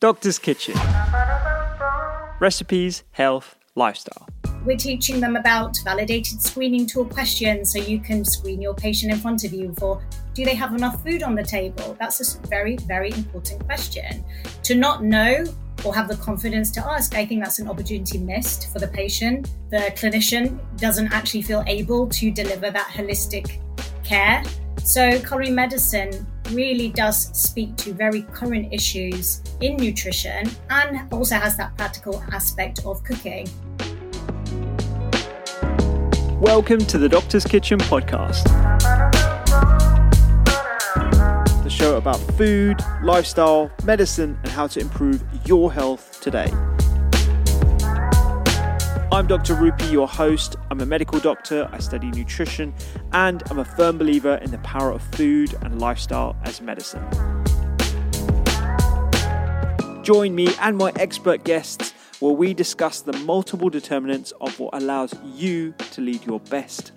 Doctor's Kitchen Recipes, Health, Lifestyle. We're teaching them about validated screening tool questions so you can screen your patient in front of you for do they have enough food on the table? That's a very, very important question. To not know or have the confidence to ask, I think that's an opportunity missed for the patient. The clinician doesn't actually feel able to deliver that holistic care. So, culinary medicine really does speak to very current issues in nutrition and also has that practical aspect of cooking. Welcome to the Doctor's Kitchen podcast. The show about food, lifestyle, medicine, and how to improve your health today. I'm Dr. Rupy, your host. I'm a medical doctor, I study nutrition, and I'm a firm believer in the power of food and lifestyle as medicine. Join me and my expert guests where we discuss the multiple determinants of what allows you to lead your best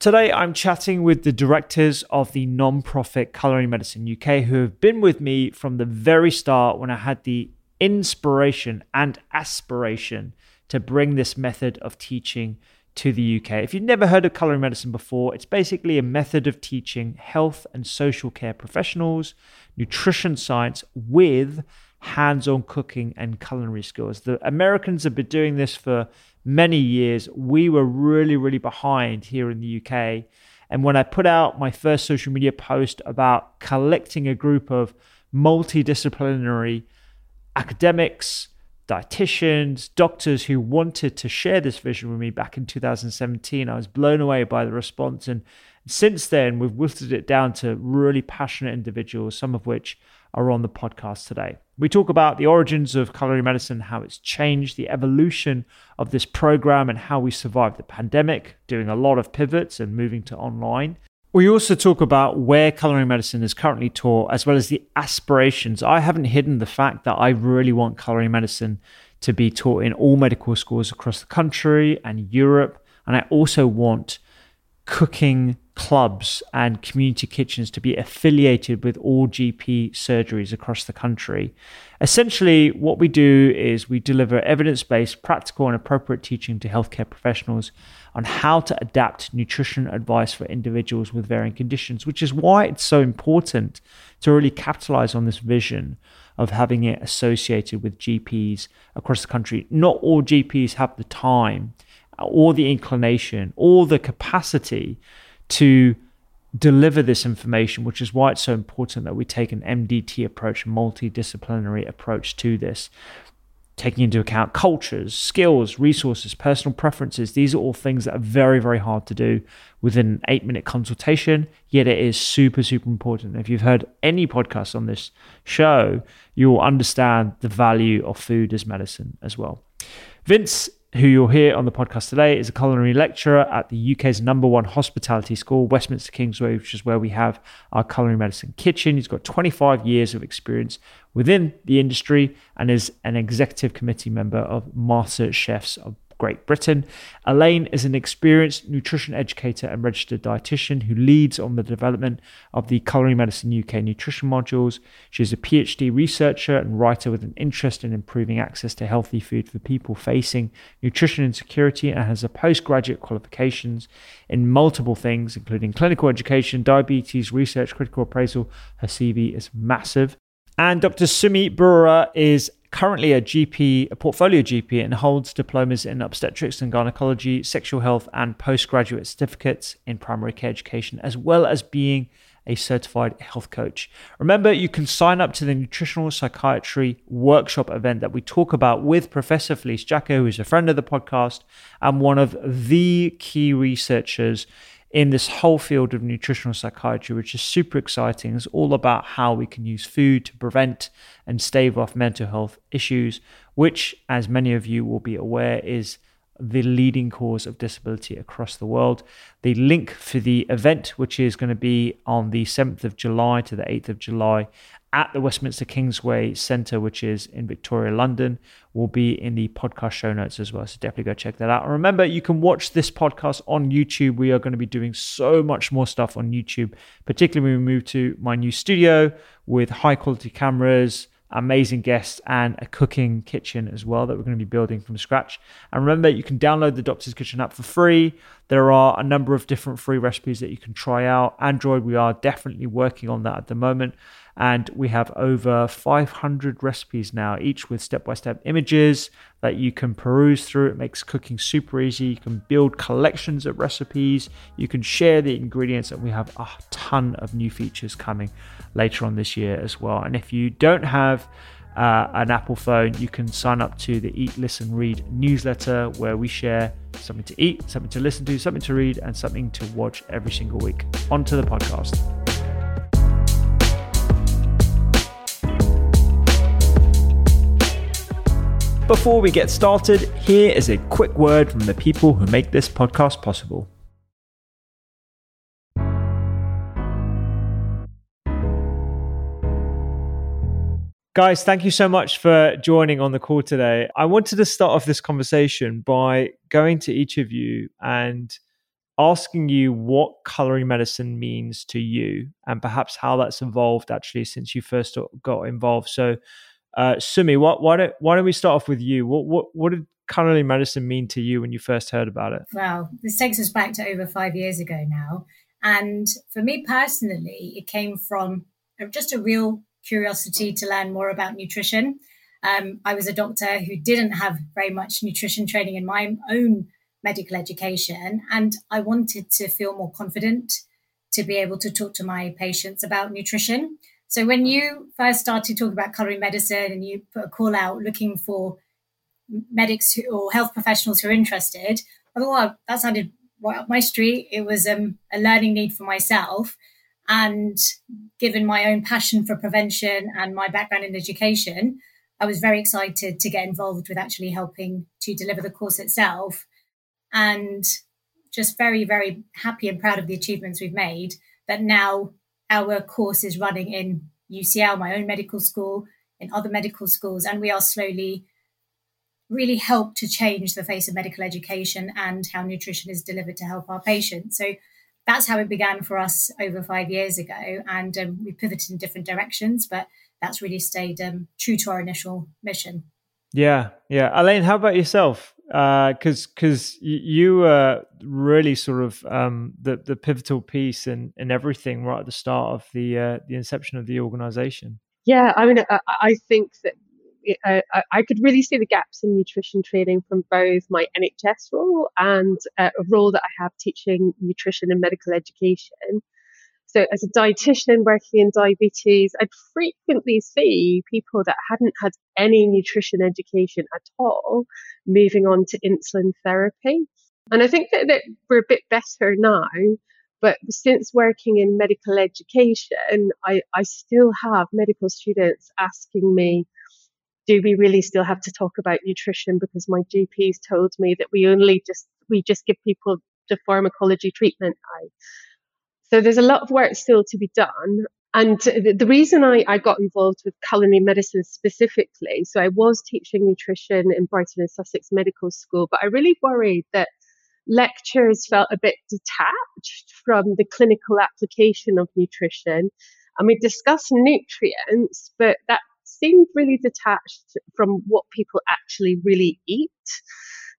Today, I'm chatting with the directors of the non-profit Culinary Medicine UK who have been with me from the very start when I had the inspiration and aspiration to bring this method of teaching to the UK. If you've never heard of culinary medicine before, it's basically a method of teaching health and social care professionals nutrition science with hands on cooking and culinary skills. The Americans have been doing this for many years. We were really, really behind here in the UK. And when I put out my first social media post about collecting a group of multidisciplinary academics, dietitians, doctors who wanted to share this vision with me back in 2017, I was blown away by the response. And since then, we've whittled it down to really passionate individuals, some of which are on the podcast today. We talk about the origins of culinary medicine, how it's changed, the evolution of this program, and how we survived the pandemic, doing a lot of pivots and moving to online. We also talk about where culinary medicine is currently taught, as well as the aspirations. I haven't hidden the fact that I really want culinary medicine to be taught in all medical schools across the country and Europe. And I also want cooking clubs and community kitchens to be affiliated with all GP surgeries across the country. Essentially, what we do is we deliver evidence based, practical, and appropriate teaching to healthcare professionals on how to adapt nutrition advice for individuals with varying conditions, which is why it's so important to really capitalize on this vision of having it associated with GPs across the country. Not all GPs have the time or the inclination or the capacity to deliver this information, which is why it's so important that we take an MDT approach, multidisciplinary approach to this, taking into account cultures, skills, resources, personal preferences. These are all things that are very, very hard to do within an eight minute consultation, yet it is super, super important. If you've heard any podcast on this show, you will understand the value of food as medicine as well. Vince who you'll hear on the podcast today, is a culinary lecturer at the UK's number one hospitality school, Westminster Kingsway, which is where we have our culinary medicine kitchen. He's got 25 years of experience within the industry and is an executive committee member of Master Chefs of Great Britain. Elaine is an experienced nutrition educator and registered dietitian who leads on the development of the Culinary Medicine UK nutrition modules. She is a PhD researcher and writer with an interest in improving access to healthy food for people facing nutrition insecurity and has a postgraduate qualifications in multiple things, including clinical education, diabetes research, critical appraisal. Her CV is massive. And Dr. Sumi Baruah is currently a GP, a portfolio GP, and holds diplomas in obstetrics and gynecology, sexual health, and postgraduate certificates in primary care education, as well as being a certified health coach. Remember, you can sign up to the nutritional psychiatry workshop event that we talk about with Professor Felice Jacka, who is a friend of the podcast and one of the key researchers in this whole field of nutritional psychiatry, which is super exciting. It's all about how we can use food to prevent and stave off mental health issues, which, as many of you will be aware, is the leading cause of disability across the world. The link for the event, which is going to be on the 7th of July to the 8th of July at the Westminster Kingsway Centre, which is in Victoria, London, will be in the podcast show notes as well. So definitely go check that out. And remember, you can watch this podcast on YouTube. We are going to be doing so much more stuff on YouTube, particularly when we move to my new studio with high quality cameras amazing guests and a cooking kitchen as well that we're going to be building from scratch. And remember, you can download the Doctor's Kitchen app for free. There are a number of different free recipes that you can try out. Android, we are definitely working on that at the moment. And we have over 500 recipes now, each with step by step images that you can peruse through. It makes cooking super easy. You can build collections of recipes, you can share the ingredients, and we have a ton of new features coming later on this year as well. And if you don't have uh, an Apple phone, you can sign up to the Eat, Listen, Read newsletter where we share something to eat, something to listen to, something to read, and something to watch every single week. On to the podcast. Before we get started, here is a quick word from the people who make this podcast possible. Guys, thank you so much for joining on the call today. I wanted to start off this conversation by going to each of you and asking you what culinary medicine means to you and perhaps how that's evolved actually since you first got involved. So, uh, Sumi, what, why, don't, why don't we start off with you? What, what, what did culinary medicine mean to you when you first heard about it? Well, this takes us back to over five years ago now. And for me personally, it came from just a real curiosity to learn more about nutrition. Um, I was a doctor who didn't have very much nutrition training in my own medical education, and I wanted to feel more confident to be able to talk to my patients about nutrition. So when you first started talking about culinary medicine and you put a call out looking for medics who, or health professionals who are interested, I thought, that sounded right up my street. It was um, a learning need for myself. And given my own passion for prevention and my background in education, I was very excited to get involved with actually helping to deliver the course itself. And just very, very happy and proud of the achievements we've made. That now our course is running in UCL, my own medical school, in other medical schools, and we are slowly really help to change the face of medical education and how nutrition is delivered to help our patients. So that's how it began for us over five years ago. And um, we pivoted in different directions, but that's really stayed um, true to our initial mission. Yeah, yeah. Elaine, how about yourself? Because uh, because you were really sort of um, the the pivotal piece in in everything right at the start of the uh, the inception of the organization. Yeah, I mean, I, I think that I could really see the gaps in nutrition training from both my NHS role and uh, a role that I have teaching nutrition and medical education. So, as a dietitian working in diabetes, I'd frequently see people that hadn't had any nutrition education at all moving on to insulin therapy. And I think that, that we're a bit better now. But since working in medical education, I, I still have medical students asking me, do we really still have to talk about nutrition because my GP's told me that we only just we just give people the pharmacology treatment now. So there's a lot of work still to be done. And the reason I, I got involved with culinary medicine specifically, so I was teaching nutrition in Brighton and Sussex Medical School, but I really worried that lectures felt a bit detached from the clinical application of nutrition. And we discussed nutrients, but that seemed really detached from what people actually really eat.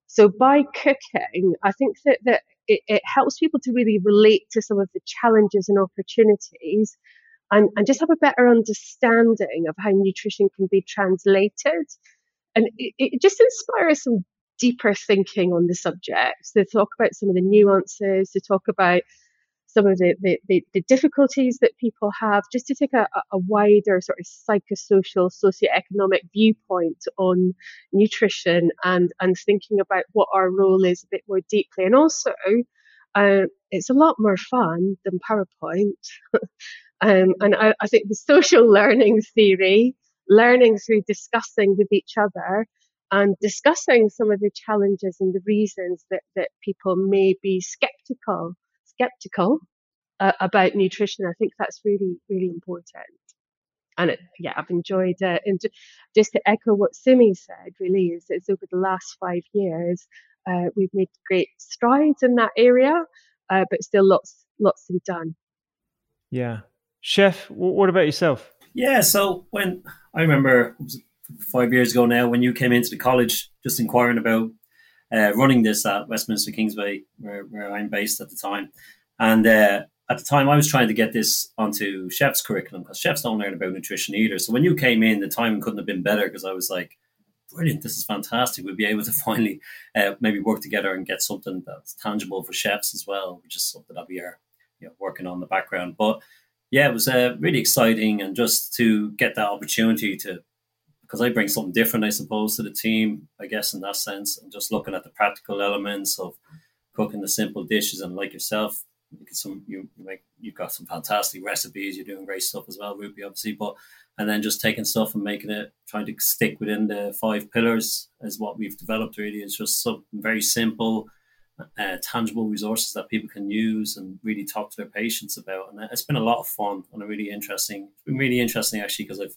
So by cooking, I think that, that it, it helps people to really relate to some of the challenges and opportunities and, and just have a better understanding of how nutrition can be translated. And it, it just inspires some deeper thinking on the subject, to talk about some of the nuances, to talk about some of the, the, the, the, difficulties that people have, just to take a, a wider sort of psychosocial, socioeconomic viewpoint on nutrition and, and thinking about what our role is a bit more deeply. And also, uh, it's a lot more fun than PowerPoint. um, and I, I think the social learning theory, learning through discussing with each other, and discussing some of the challenges and the reasons that, that people may be skeptical skeptical uh, about nutrition. I think that's really, really important. and it, yeah, I've enjoyed it. And just to echo what Sumi said, really is, is over the last five years, uh, we've made great strides in that area, uh, but still lots lots to be done. Yeah, chef, what about yourself? Yeah, so when I remember five years ago now, when you came into the college, just inquiring about uh, running this at Westminster Kingsway, where, where I'm based at the time, and uh, at the time I was trying to get this onto chef's curriculum because chefs don't learn about nutrition either. So when you came in, the timing couldn't have been better because I was like, brilliant, this is fantastic. We'll be able to finally uh, maybe work together and get something that's tangible for chefs as well, which is something that we are you know, working on the background. But yeah, it was uh, really exciting and just to get that opportunity to, because I bring something different, I suppose, to the team, I guess, in that sense, and just looking at the practical elements of cooking the simple dishes and like yourself, you some you, you make you've got some fantastic recipes. You're doing great stuff as well, Rupy, obviously. But and then just taking stuff and making it, trying to stick within the five pillars is what we've developed. Really, it's just something very simple, uh, tangible resources that people can use and really talk to their patients about. And it's been a lot of fun and a really interesting. It's been really interesting actually because I've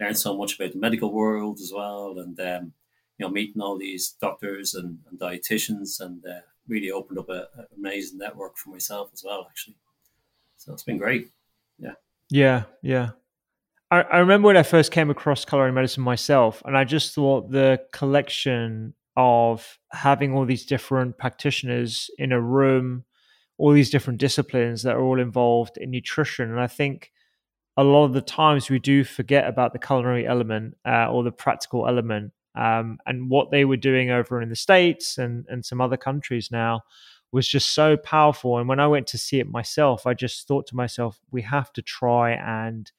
learned so much about the medical world as well, and um, you know, meeting all these doctors and, and dietitians and uh, really opened up an amazing network for myself as well, actually. So it's been great. Yeah. Yeah. Yeah. I, I remember when I first came across culinary medicine myself, and I just thought the collection of having all these different practitioners in a room, all these different disciplines that are all involved in nutrition. And I think a lot of the times we do forget about the culinary element uh, or the practical element um, and what they were doing over in the states and and some other countries now was just so powerful. And when I went to see it myself, I just thought to myself, we have to try and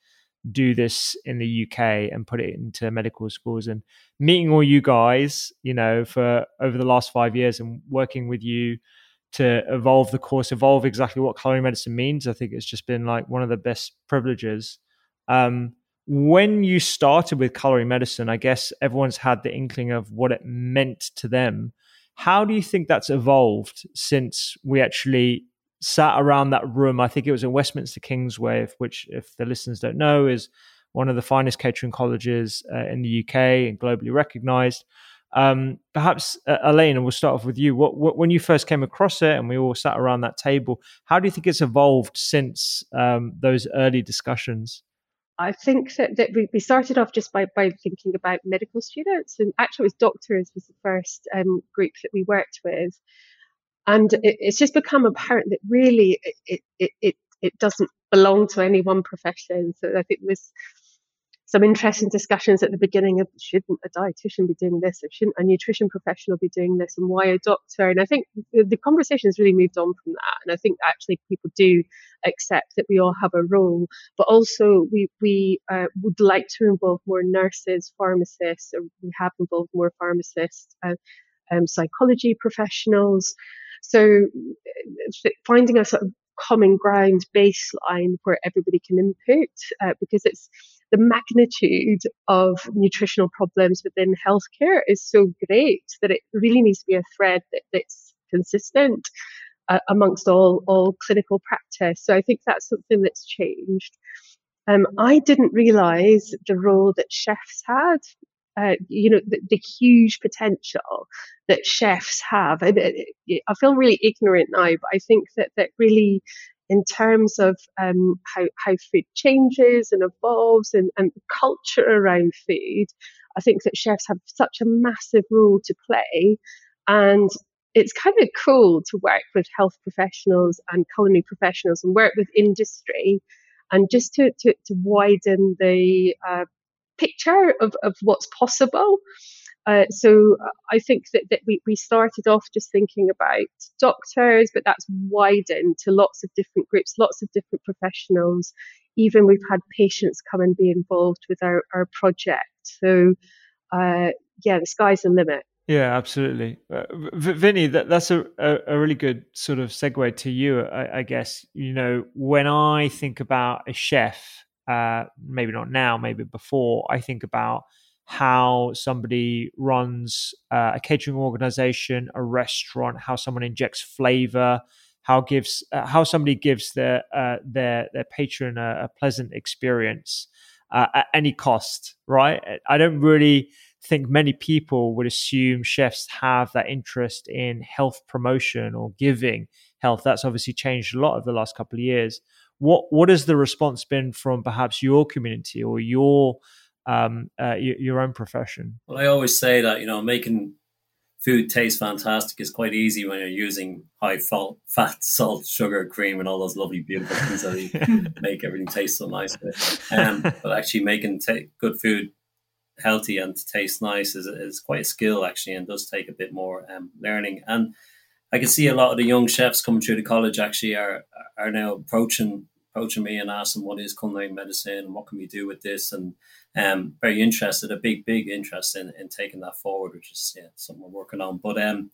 do this in the UK and put it into medical schools. And meeting all you guys, you know, for over the last five years and working with you to evolve the course, evolve exactly what culinary medicine means, I think it's just been like one of the best privileges. Um, when you started with culinary medicine, I guess everyone's had the inkling of what it meant to them. How do you think that's evolved since we actually sat around that room? I think it was in Westminster Kingsway, which, if the listeners don't know, is one of the finest catering colleges uh, in the UK and globally recognized. Um, perhaps, uh, Elena, we'll start off with you. What, what, when you first came across it and we all sat around that table, how do you think it's evolved since um, those early discussions? I think that, that we, we started off just by, by thinking about medical students, and actually, it was doctors was the first um, group that we worked with, and it, it's just become apparent that really it, it it it doesn't belong to any one profession. So I think this some interesting discussions at the beginning of shouldn't a dietitian be doing this? Or shouldn't a nutrition professional be doing this? And why a doctor? And i think the conversation has really moved on from that. And i think actually people do accept that we all have a role. But also we we uh, would like to involve more nurses pharmacists. We have involved more pharmacists uh, um, psychology professionals. So uh, finding a sort of common ground baseline where everybody can input uh, because it's the magnitude of nutritional problems within healthcare is so great that it really needs to be a thread that, that's consistent uh, amongst all, all clinical practice. So I think that's something that's changed. Um, I didn't realize the role that chefs had. Uh, you know, the, the, huge potential that chefs have. I, I feel really ignorant now, but I think that that really in terms of um, how, how food changes and evolves and, and culture around food, I think that chefs have such a massive role to play. And it's kind of cool to work with health professionals and culinary professionals and work with industry and just to, to, to widen the uh, picture of, of what's possible. Uh, so I think that, that we, we started off just thinking about doctors, but that's widened to lots of different groups, lots of different professionals. Even we've had patients come and be involved with our, our project. So uh, yeah, the sky's the limit. Yeah, absolutely. Uh, Vinny, that, that's a, a, a, really good sort of segue to you, I, I, guess. You know, when I think about a chef, uh, maybe not now, maybe before, I think about how somebody runs uh, a catering organization, a restaurant, how someone injects flavor, how gives uh, how somebody gives their uh, their their patron a, a pleasant experience. uh, at any cost, right? I don't really think many people would assume chefs have that interest in health promotion or giving health. That's obviously changed a lot over the last couple of years. What what has the response been from perhaps your community or your um, uh, your, your own profession? Well, I always say that you know making food taste fantastic is quite easy when you're using high fat, salt, sugar, cream, and all those lovely, beautiful things that make everything taste so nice. Um, but actually, making t- good food healthy and taste nice is, is quite a skill actually, and does take a bit more um, learning. And I can see a lot of the young chefs coming through the college actually are are now approaching approaching me and asking what is culinary medicine and what can we do with this and um very interested a big big interest in, in taking that forward which is yeah something we're working on but um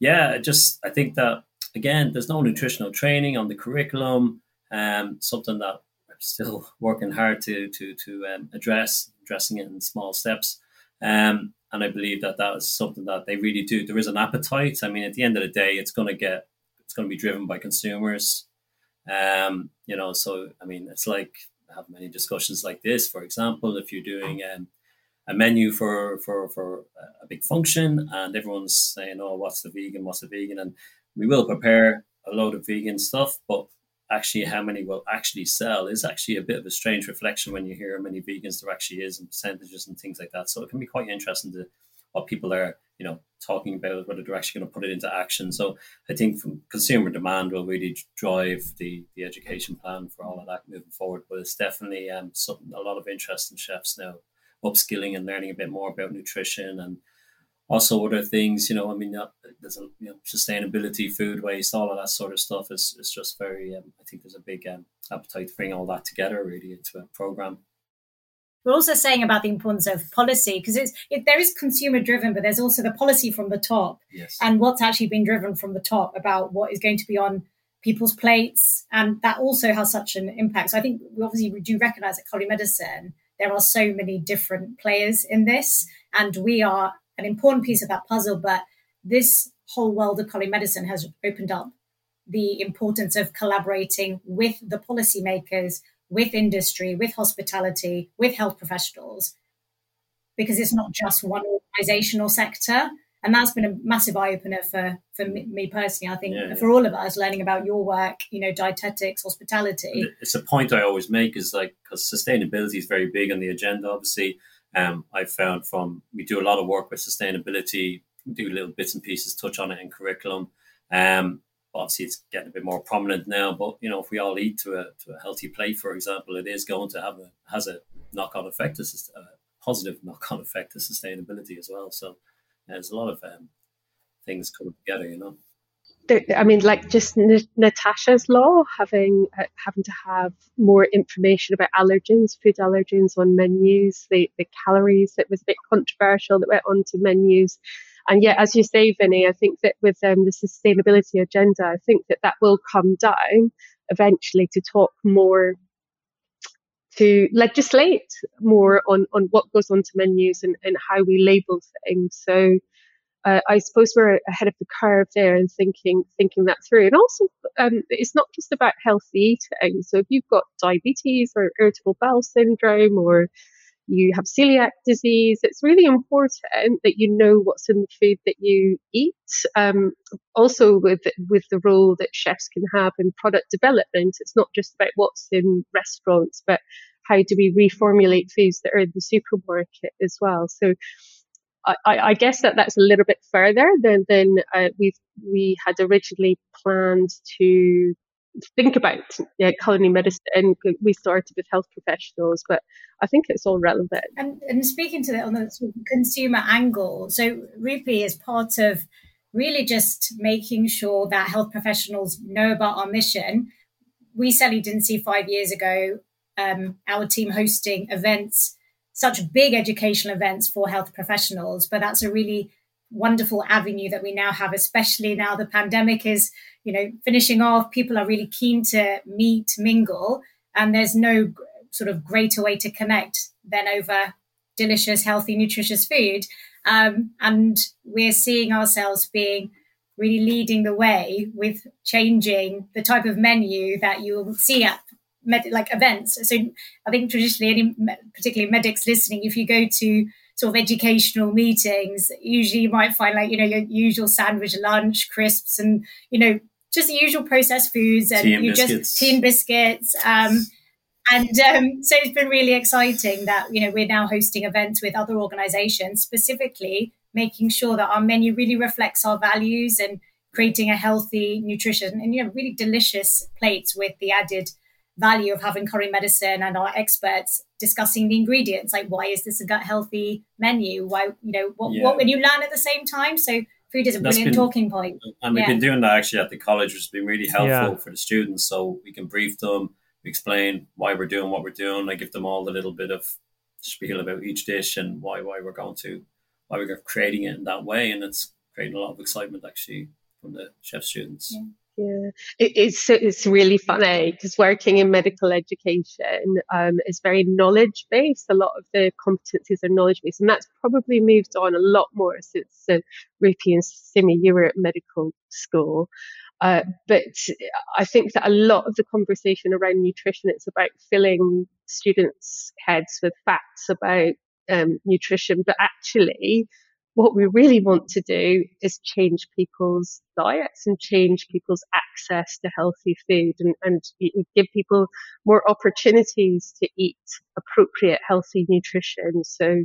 yeah just I think that again there's no nutritional training on the curriculum um something that I'm still working hard to to to um, address addressing it in small steps um and I believe that that is something that they really do. There is an appetite. I mean, at the end of the day, it's going to get it's going to be driven by consumers. Um, you know, so I mean, it's like have many discussions like this. For example, if you're doing um, a menu for for for a big function, and everyone's saying, "Oh, what's the vegan? What's the vegan?" and we will prepare a load of vegan stuff, but actually how many will actually sell is actually a bit of a strange reflection when you hear how many vegans there actually is and percentages and things like that. So it can be quite interesting to what people are, you know, talking about, whether they're actually going to put it into action. So I think from consumer demand will really drive the the education plan for all of that moving forward. But it's definitely um something a lot of interest in chefs now, upskilling and learning a bit more about nutrition and also other things, you know, I mean, uh, there's a you know sustainability, food waste, all of that sort of stuff is is just very. Um, I think there's a big um, appetite to bring all that together really into a program. We're also saying about the importance of policy because it's it, there is consumer driven, but there's also the policy from the top, yes. and what's actually being driven from the top about what is going to be on people's plates, and that also has such an impact. So I think we obviously we do recognise at culinary medicine there are so many different players in this, and we are an important piece of that puzzle. But this whole world of culinary medicine has opened up the importance of collaborating with the policymakers, with industry, with hospitality, with health professionals, because it's not just one organization or sector. And that's been a massive eye opener for, for me personally. I think yeah, yeah. for all of us learning about your work, you know, dietetics, hospitality. It's a point I always make is like, because sustainability is very big on the agenda, obviously um, I found from we do a lot of work with sustainability, do little bits and pieces, touch on it in curriculum. Um, obviously, it's getting a bit more prominent now. But you know, if we all eat to a to a healthy plate, for example, it is going to have a has a knock on effect, a, a positive knock on effect to sustainability as well. So there's a lot of um, things coming together, you know. I mean, like just Natasha's law, having uh, having to have more information about allergens, food allergens on menus, the, the calories that was a bit controversial that went onto menus. And yet, as you say, Vinny, I think that with um, the sustainability agenda, I think that that will come down eventually to talk more, to legislate more on, on what goes onto menus and, and how we label things. So, uh, I suppose we're ahead of the curve there and thinking thinking that through. And also, um, it's not just about healthy eating. So if you've got diabetes or irritable bowel syndrome or you have celiac disease, it's really important that you know what's in the food that you eat. Um, also, with with the role that chefs can have in product development, it's not just about what's in restaurants, but how do we reformulate foods that are in the supermarket as well. So I, I, guess that that's a little bit further than than uh, we we had originally planned to think about yeah, culinary medicine. And we started with health professionals, but I think it's all relevant. And, and speaking to that on the sort of consumer angle, so Rupy is part of really just making sure that health professionals know about our mission. We sadly didn't see five years ago um, our team hosting events such big educational events for health professionals, but that's a really wonderful avenue that we now have, especially now the pandemic is, you know, finishing off. People are really keen to meet, mingle, and there's no sort of greater way to connect than over delicious, healthy, nutritious food. Um, and we're seeing ourselves being really leading the way with changing the type of menu that you'll see at med- like events. So I think traditionally, any particularly medics listening, if you go to sort of educational meetings, usually you might find like you know your usual sandwich, lunch, crisps, and you know just the usual processed foods and, and you biscuits. just tea and biscuits. Um, and um, so it's been really exciting that you know we're now hosting events with other organisations, specifically making sure that our menu really reflects our values and creating a healthy nutrition and you know really delicious plates with the added value of having curry medicine and our experts discussing the ingredients like why is this a gut healthy menu why you know what, Yeah. what when you learn at the same time so food is a That's brilliant been- talking point And we've Yeah. been doing that actually at the college, which has been really helpful Yeah. for the students. So we can brief them, explain why we're doing what we're doing. I give them all the little bit of spiel about each dish and why why we're going to why we're creating it in that way, and it's creating a lot of excitement actually from the chef students. Yeah. It, it's it's really funny because working in medical education um, is very knowledge based. A lot of the competencies are knowledge based, and that's probably moved on a lot more since uh, Rupy and Sumi, you were at medical school. Uh, but I think that a lot of the conversation around nutrition it's about filling students' heads with facts about um, nutrition, but actually what we really want to do is change people's diets and change people's access to healthy food and, and give people more opportunities to eat appropriate healthy nutrition. So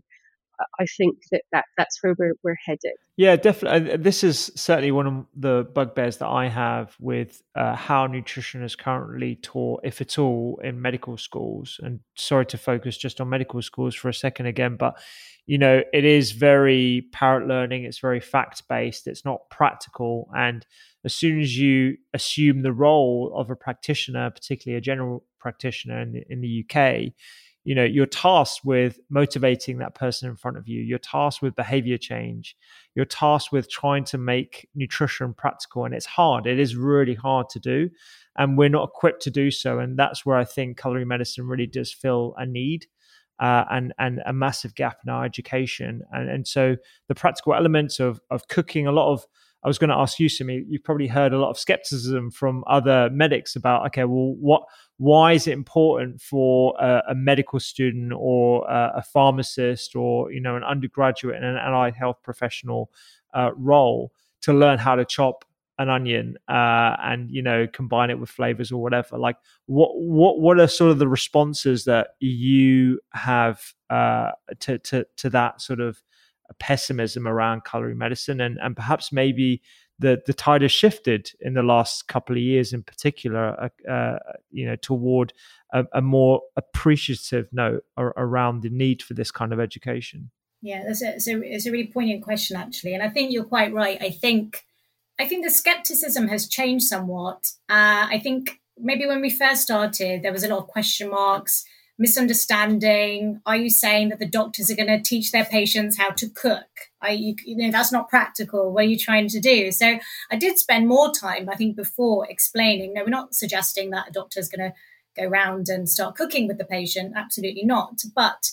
I think that, that that's where we're, we're headed. Yeah, definitely. This is certainly one of the bugbears that I have with uh, how nutrition is currently taught, if at all, in medical schools. And sorry to focus just on medical schools for a second again, but you know, it is very parrot learning. It's very fact based. It's not practical. And as soon as you assume the role of a practitioner, particularly a general practitioner in the, in the UK, you know you're tasked with motivating that person in front of you. You're tasked with behavior change. You're tasked with trying to make nutrition practical and it's hard. It is really hard to do and we're not equipped to do so and that's where i think culinary medicine really does fill a need uh, and and a massive gap in our education. And and so the practical elements of of cooking a lot of I was going to ask you, Sumi. You've probably heard a lot of skepticism from other medics about, okay, well, what, why is it important for a, a medical student or a, a, pharmacist or you know an undergraduate in an allied health professional uh, role to learn how to chop an onion uh, and you know combine it with flavors or whatever? Like, what, what, what are sort of the responses that you have uh, to, to to that sort of pessimism around culinary medicine and, and perhaps maybe the, the tide has shifted in the last couple of years in particular uh, uh, you know toward a, a more appreciative note ar- around the need for this kind of education. Yeah that's a, it's, a, it's a really poignant question actually and i think you're quite right. I think i think the skepticism has changed somewhat. Uh, i think maybe when we first started there was a lot of question marks misunderstanding? Are you saying that the doctors are going to teach their patients how to cook? Are you, you know, that's not practical. What are you trying to do? So I did spend more time, I think, before explaining. No, we're not suggesting that a doctor is going to go around and start cooking with the patient. Absolutely not. But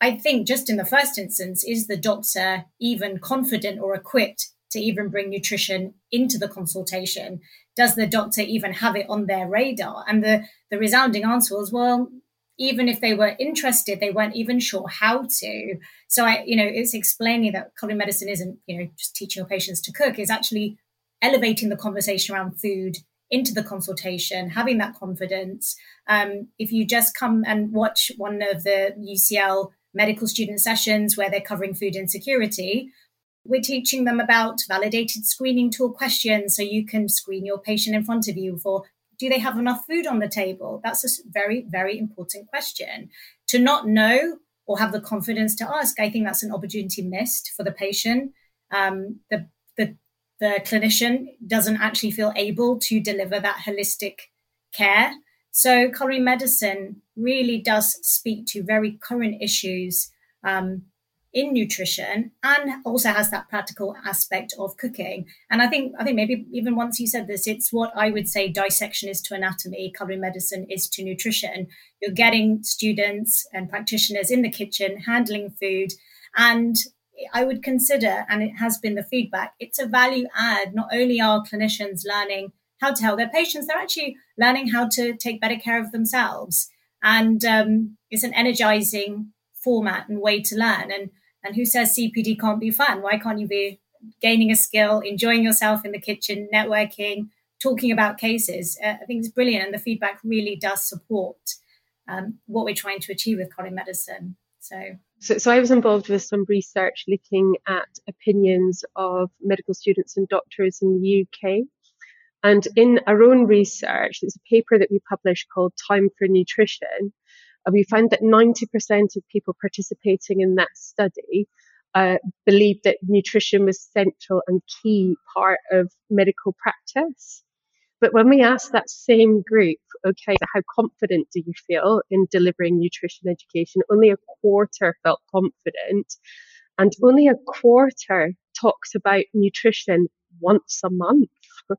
I think just in the first instance, is the doctor even confident or equipped to even bring nutrition into the consultation? Does the doctor even have it on their radar? And the, the resounding answer was, well, even if they were interested, they weren't even sure how to. So I, you know, it's explaining that culinary medicine isn't, you know, just teaching your patients to cook, it's actually elevating the conversation around food into the consultation, having that confidence. Um, if you just come and watch one of the UCL medical student sessions where they're covering food insecurity, we're teaching them about validated screening tool questions so you can screen your patient in front of you for do they have enough food on the table? That's a very, very important question. To not know or have the confidence to ask, I think that's an opportunity missed for the patient. Um, the, the, the clinician doesn't actually feel able to deliver that holistic care. So, culinary medicine really does speak to very current issues um, in nutrition and also has that practical aspect of cooking. And I think I think maybe even once you said this, it's what I would say dissection is to anatomy, culinary medicine is to nutrition. You're getting students and practitioners in the kitchen handling food. And I would consider, and it has been the feedback, it's a value add. Not only are clinicians learning how to help their patients. They're actually learning how to take better care of themselves. And um, it's an energizing format and way to learn. And, and who says CPD can't be fun? Why can't you be gaining a skill, enjoying yourself in the kitchen, networking, talking about cases? Uh, I think it's brilliant. And the feedback really does support um, what we're trying to achieve with Colin Medicine. So so, so I was involved with some research looking at opinions of medical students and doctors in the UK. And in our own research, there's a paper that we published called Time for Nutrition. We found that 90% of people participating in that study uh, believed that nutrition was central and key part of medical practice. But when we asked that same group, okay, how confident do you feel in delivering nutrition education? Only a quarter felt confident, and only a quarter talks about nutrition once a month.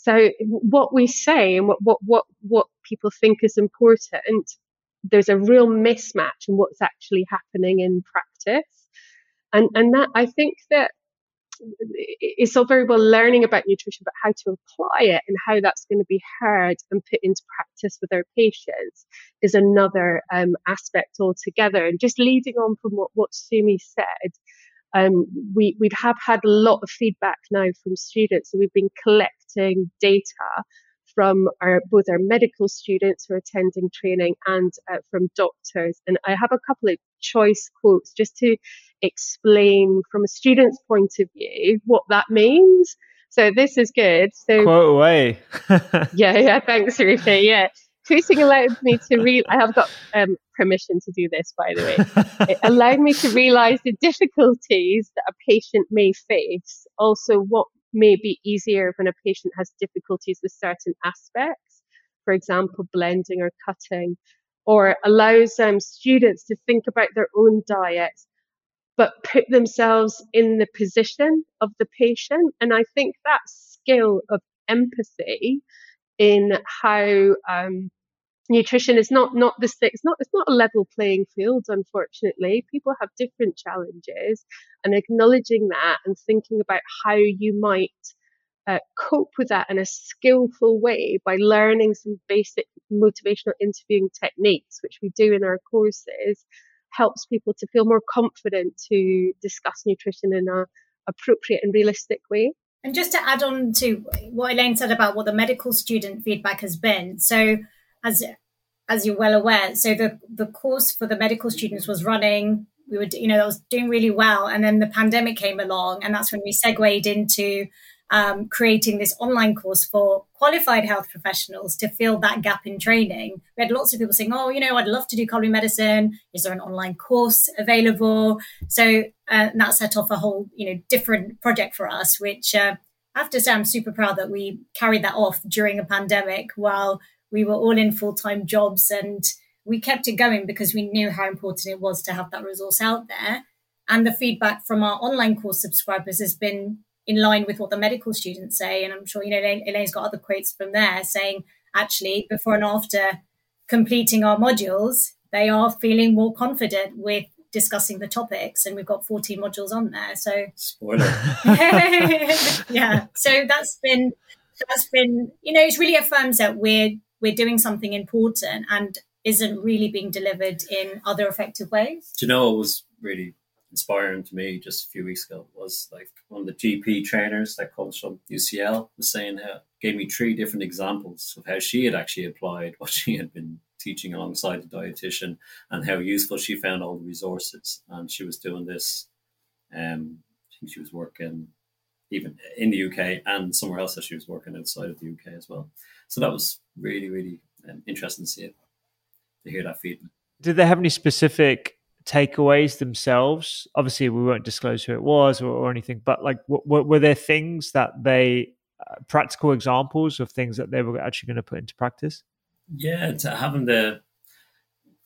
So what we say and what, what, what, what people think is important, there's a real mismatch in what's actually happening in practice. And, and that I think that it's all very well learning about nutrition, but how to apply it and how that's going to be heard and put into practice with our patients is another um, aspect altogether. And just leading on from what, what Sumi said, um, we, we have had a lot of feedback now from students. So we've been collecting data from our, both our medical students who are attending training and uh, from doctors. And I have a couple of choice quotes just to explain from a student's point of view what that means. So this is good. So quote away. yeah, yeah. Thanks, Ruthie. Yeah, quoting allowed me to read. I have got um, permission to do this, by the way. it allowed me to realise the difficulties that a patient may face. Also, what may be easier when a patient has difficulties with certain aspects, for example, blending or cutting, or allows um, students to think about their own diets, but put themselves in the position of the patient. And I think that skill of empathy in how um, nutrition is not not this it's not it's not a level playing field unfortunately. People have different challenges and acknowledging that and thinking about how you might uh, cope with that in a skillful way by learning some basic motivational interviewing techniques which we do in our courses helps people to feel more confident to discuss nutrition in a appropriate and realistic way. And just to add on to what Elaine said about what the medical student feedback has been so as as you're well aware, so the the course for the medical students was running. We were, you know, that was doing really well, and then the pandemic came along, and that's when we segued into um, creating this online course for qualified health professionals to fill that gap in training. We had lots of people saying, "Oh, you know, I'd love to do culinary medicine. Is there an online course available?" So uh, that set off a whole, you know, different project for us, which. Uh, I have to say, I'm super proud that we carried that off during a pandemic while we were all in full time jobs and we kept it going because we knew how important it was to have that resource out there. And the feedback from our online course subscribers has been in line with what the medical students say. And I'm sure, you know, Elaine, Elaine's got other quotes from there saying actually before and after completing our modules, they are feeling more confident with discussing the topics and we've got 14 modules on there so spoiler yeah so that's been that's been you know it really affirms that we're we're doing something important and isn't really being delivered in other effective ways. Do you know what was really inspiring to me just a few weeks ago was like one of the GP trainers that comes from UCL was saying how gave me three different examples of how she had actually applied what she had been teaching alongside the dietitian and how useful she found all the resources. And she was doing this um I think she was working even in the UK and somewhere else that she was working outside of the UK as well. So that was really, really um, interesting to see it, to hear that feedback. Did they have any specific takeaways themselves? Obviously, we won't disclose who it was or, or anything, but like, w- were there things that they, uh, practical examples of things that they were actually going to put into practice? Yeah, to having the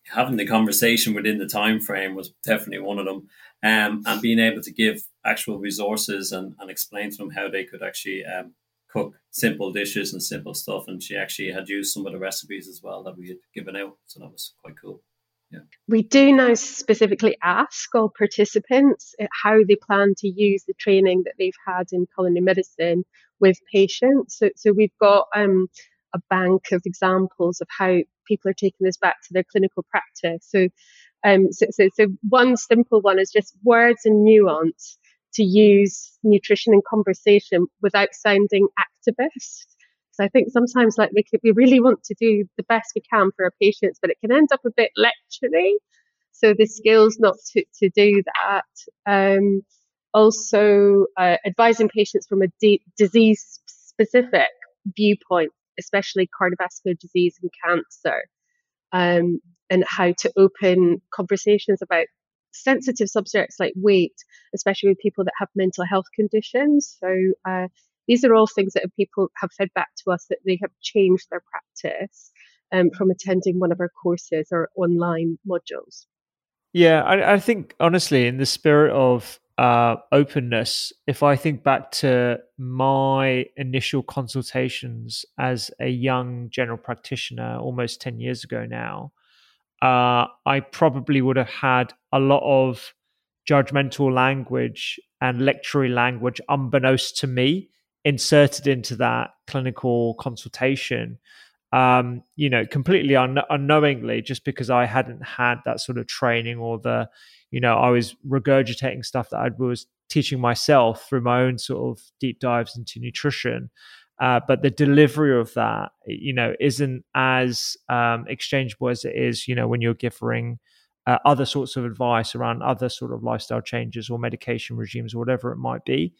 having the conversation within the time frame was definitely one of them, um, and being able to give actual resources and, and explain to them how they could actually um, cook simple dishes and simple stuff. And she actually had used some of the recipes as well that we had given out. So that was quite cool. Yeah. We do now specifically ask all participants how they plan to use the training that they've had in culinary medicine with patients. So, so we've got um, a bank of examples of how people are taking this back to their clinical practice. So, um, so, so, so one simple one is just words and nuance to use nutrition in conversation without sounding activist. So I think sometimes like we could, we really want to do the best we can for our patients, but it can end up a bit lectury. So the skills not to, to do that. Um, also uh, advising patients from a disease specific viewpoint, especially cardiovascular disease and cancer, um, and how to open conversations about sensitive subjects like weight, especially with people that have mental health conditions. So uh, these are all things that people have fed back to us that they have changed their practice um, from attending one of our courses or online modules. Yeah, I, I think honestly, in the spirit of uh, openness, if I think back to my initial consultations as a young general practitioner almost 10 years ago now, uh, I probably would have had a lot of judgmental language and lectury language unbeknownst to me inserted into that clinical consultation um, you know completely un- unknowingly just because i hadn't had that sort of training or the you know i was regurgitating stuff that i was teaching myself through my own sort of deep dives into nutrition uh, but the delivery of that, you know, isn't as um, exchangeable as it is, you know, when you're giving uh, other sorts of advice around other sort of lifestyle changes or medication regimes or whatever it might be.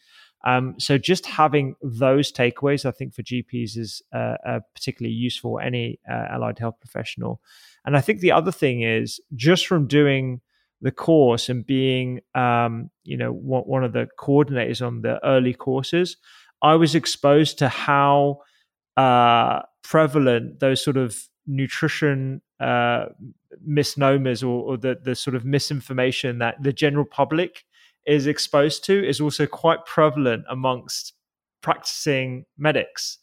Um, so just having those takeaways, I think for GPs is uh, uh, particularly useful. Any uh, allied health professional, and I think the other thing is just from doing the course and being, um, you know, one of the coordinators on the early courses. I was exposed to how uh, prevalent those sort of nutrition uh, misnomers or, or, the, the sort of misinformation that the general public is exposed to is also quite prevalent amongst practicing medics.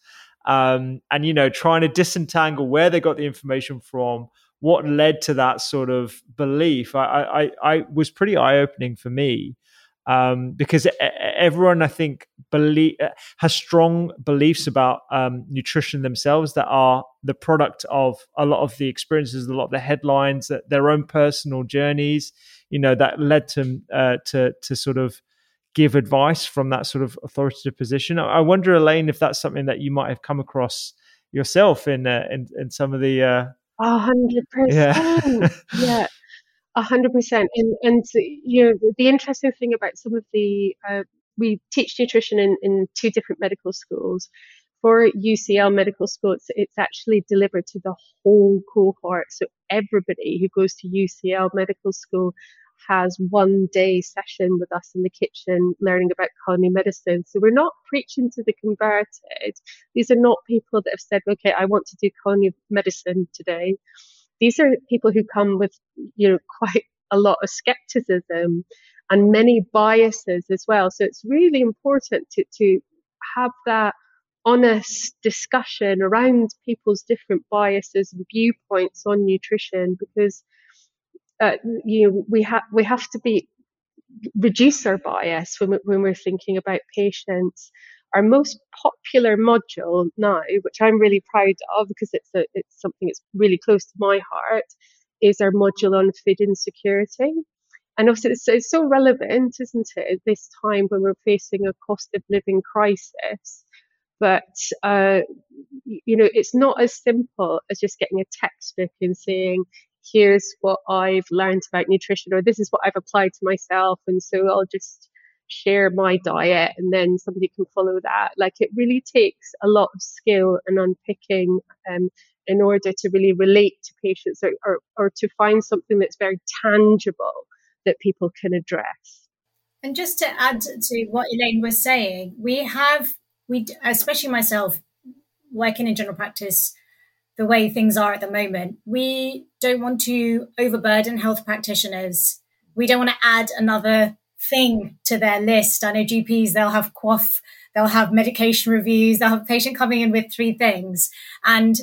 Um, and, you know, trying to disentangle where they got the information from, what led to that sort of belief, I, I, I was pretty eye opening for me um, because everyone I think believe uh, has strong beliefs about um, nutrition themselves that are the product of a lot of the experiences, a lot of the headlines, that their own personal journeys. You know that led to uh, to to sort of give advice from that sort of authoritative position. I wonder, Elaine, if that's something that you might have come across yourself in uh, in, in some of the. Uh, hundred percent. Yeah. A hundred percent. And and you know the interesting thing about some of the uh, we teach nutrition in, in two different medical schools. For UCL Medical School, it's, it's actually delivered to the whole cohort. So everybody who goes to UCL Medical School has one day session with us in the kitchen learning about culinary medicine. So we're not preaching to the converted. These are not people that have said, okay, I want to do culinary medicine today these are people who come with, you know, quite a lot of skepticism and many biases as well. So it's really important to, to have that honest discussion around people's different biases and viewpoints on nutrition because uh, you know we have we have to be reduce our bias when, when we're thinking about patients our most popular module now, which I'm really proud of because it's a, it's something that's really close to my heart, is our module on food insecurity. And obviously, it's, it's so relevant, isn't it, at this time when we're facing a cost of living crisis. But, uh, you know, it's not as simple as just getting a textbook and saying, here's what I've learned about nutrition, or this is what I've applied to myself. And so I'll just share my diet and then somebody can follow that. Like it really takes a lot of skill and unpicking um, in order to really relate to patients or, or, or to find something that's very tangible that people can address. And just to add to what Elaine was saying, we have, we especially myself, working in general practice, the way things are at the moment, we don't want to overburden health practitioners. We don't want to add another thing to their list. I know GPs, they'll have QOF, they'll have medication reviews, they'll have a patient coming in with three things. And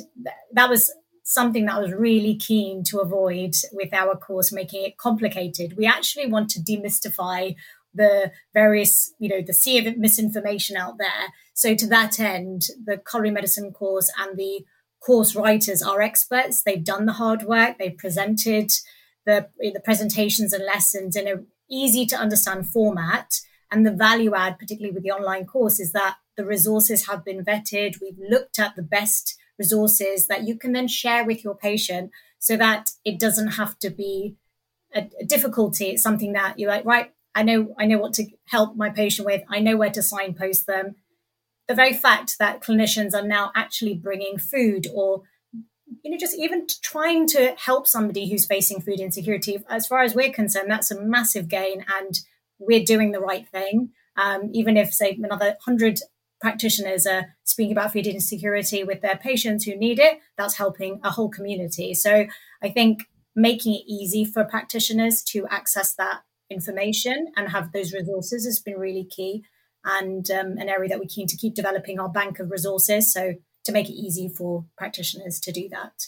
that was something that I was really keen to avoid with our course, making it complicated. We actually want to demystify the various, you know, the sea of misinformation out there. So to that end, the culinary medicine course and the course writers are experts. They've done the hard work. They've presented the, the presentations and lessons in a easy to understand format. And the value add, particularly with the online course, is that the resources have been vetted. We've looked at the best resources that you can then share with your patient so that it doesn't have to be a, a difficulty. It's something that you're like, right, I know, I know what to help my patient with. I know where to signpost them. The very fact that clinicians are now actually bringing food or you know, just even trying to help somebody who's facing food insecurity, as far as we're concerned, that's a massive gain, and we're doing the right thing. Um, even if, say, another hundred practitioners are speaking about food insecurity with their patients who need it, that's helping a whole community. So I think making it easy for practitioners to access that information and have those resources has been really key and um, an area that we're keen to keep developing our bank of resources. So to make it easy for practitioners to do that.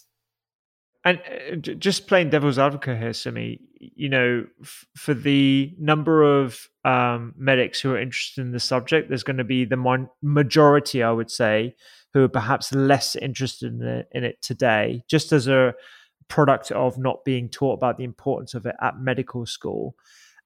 And uh, just playing devil's advocate here, Sumi, you know, f- for the number of um, medics who are interested in the subject, there's going to be the mon- majority, I would say, who are perhaps less interested in it, in it today, just as a product of not being taught about the importance of it at medical school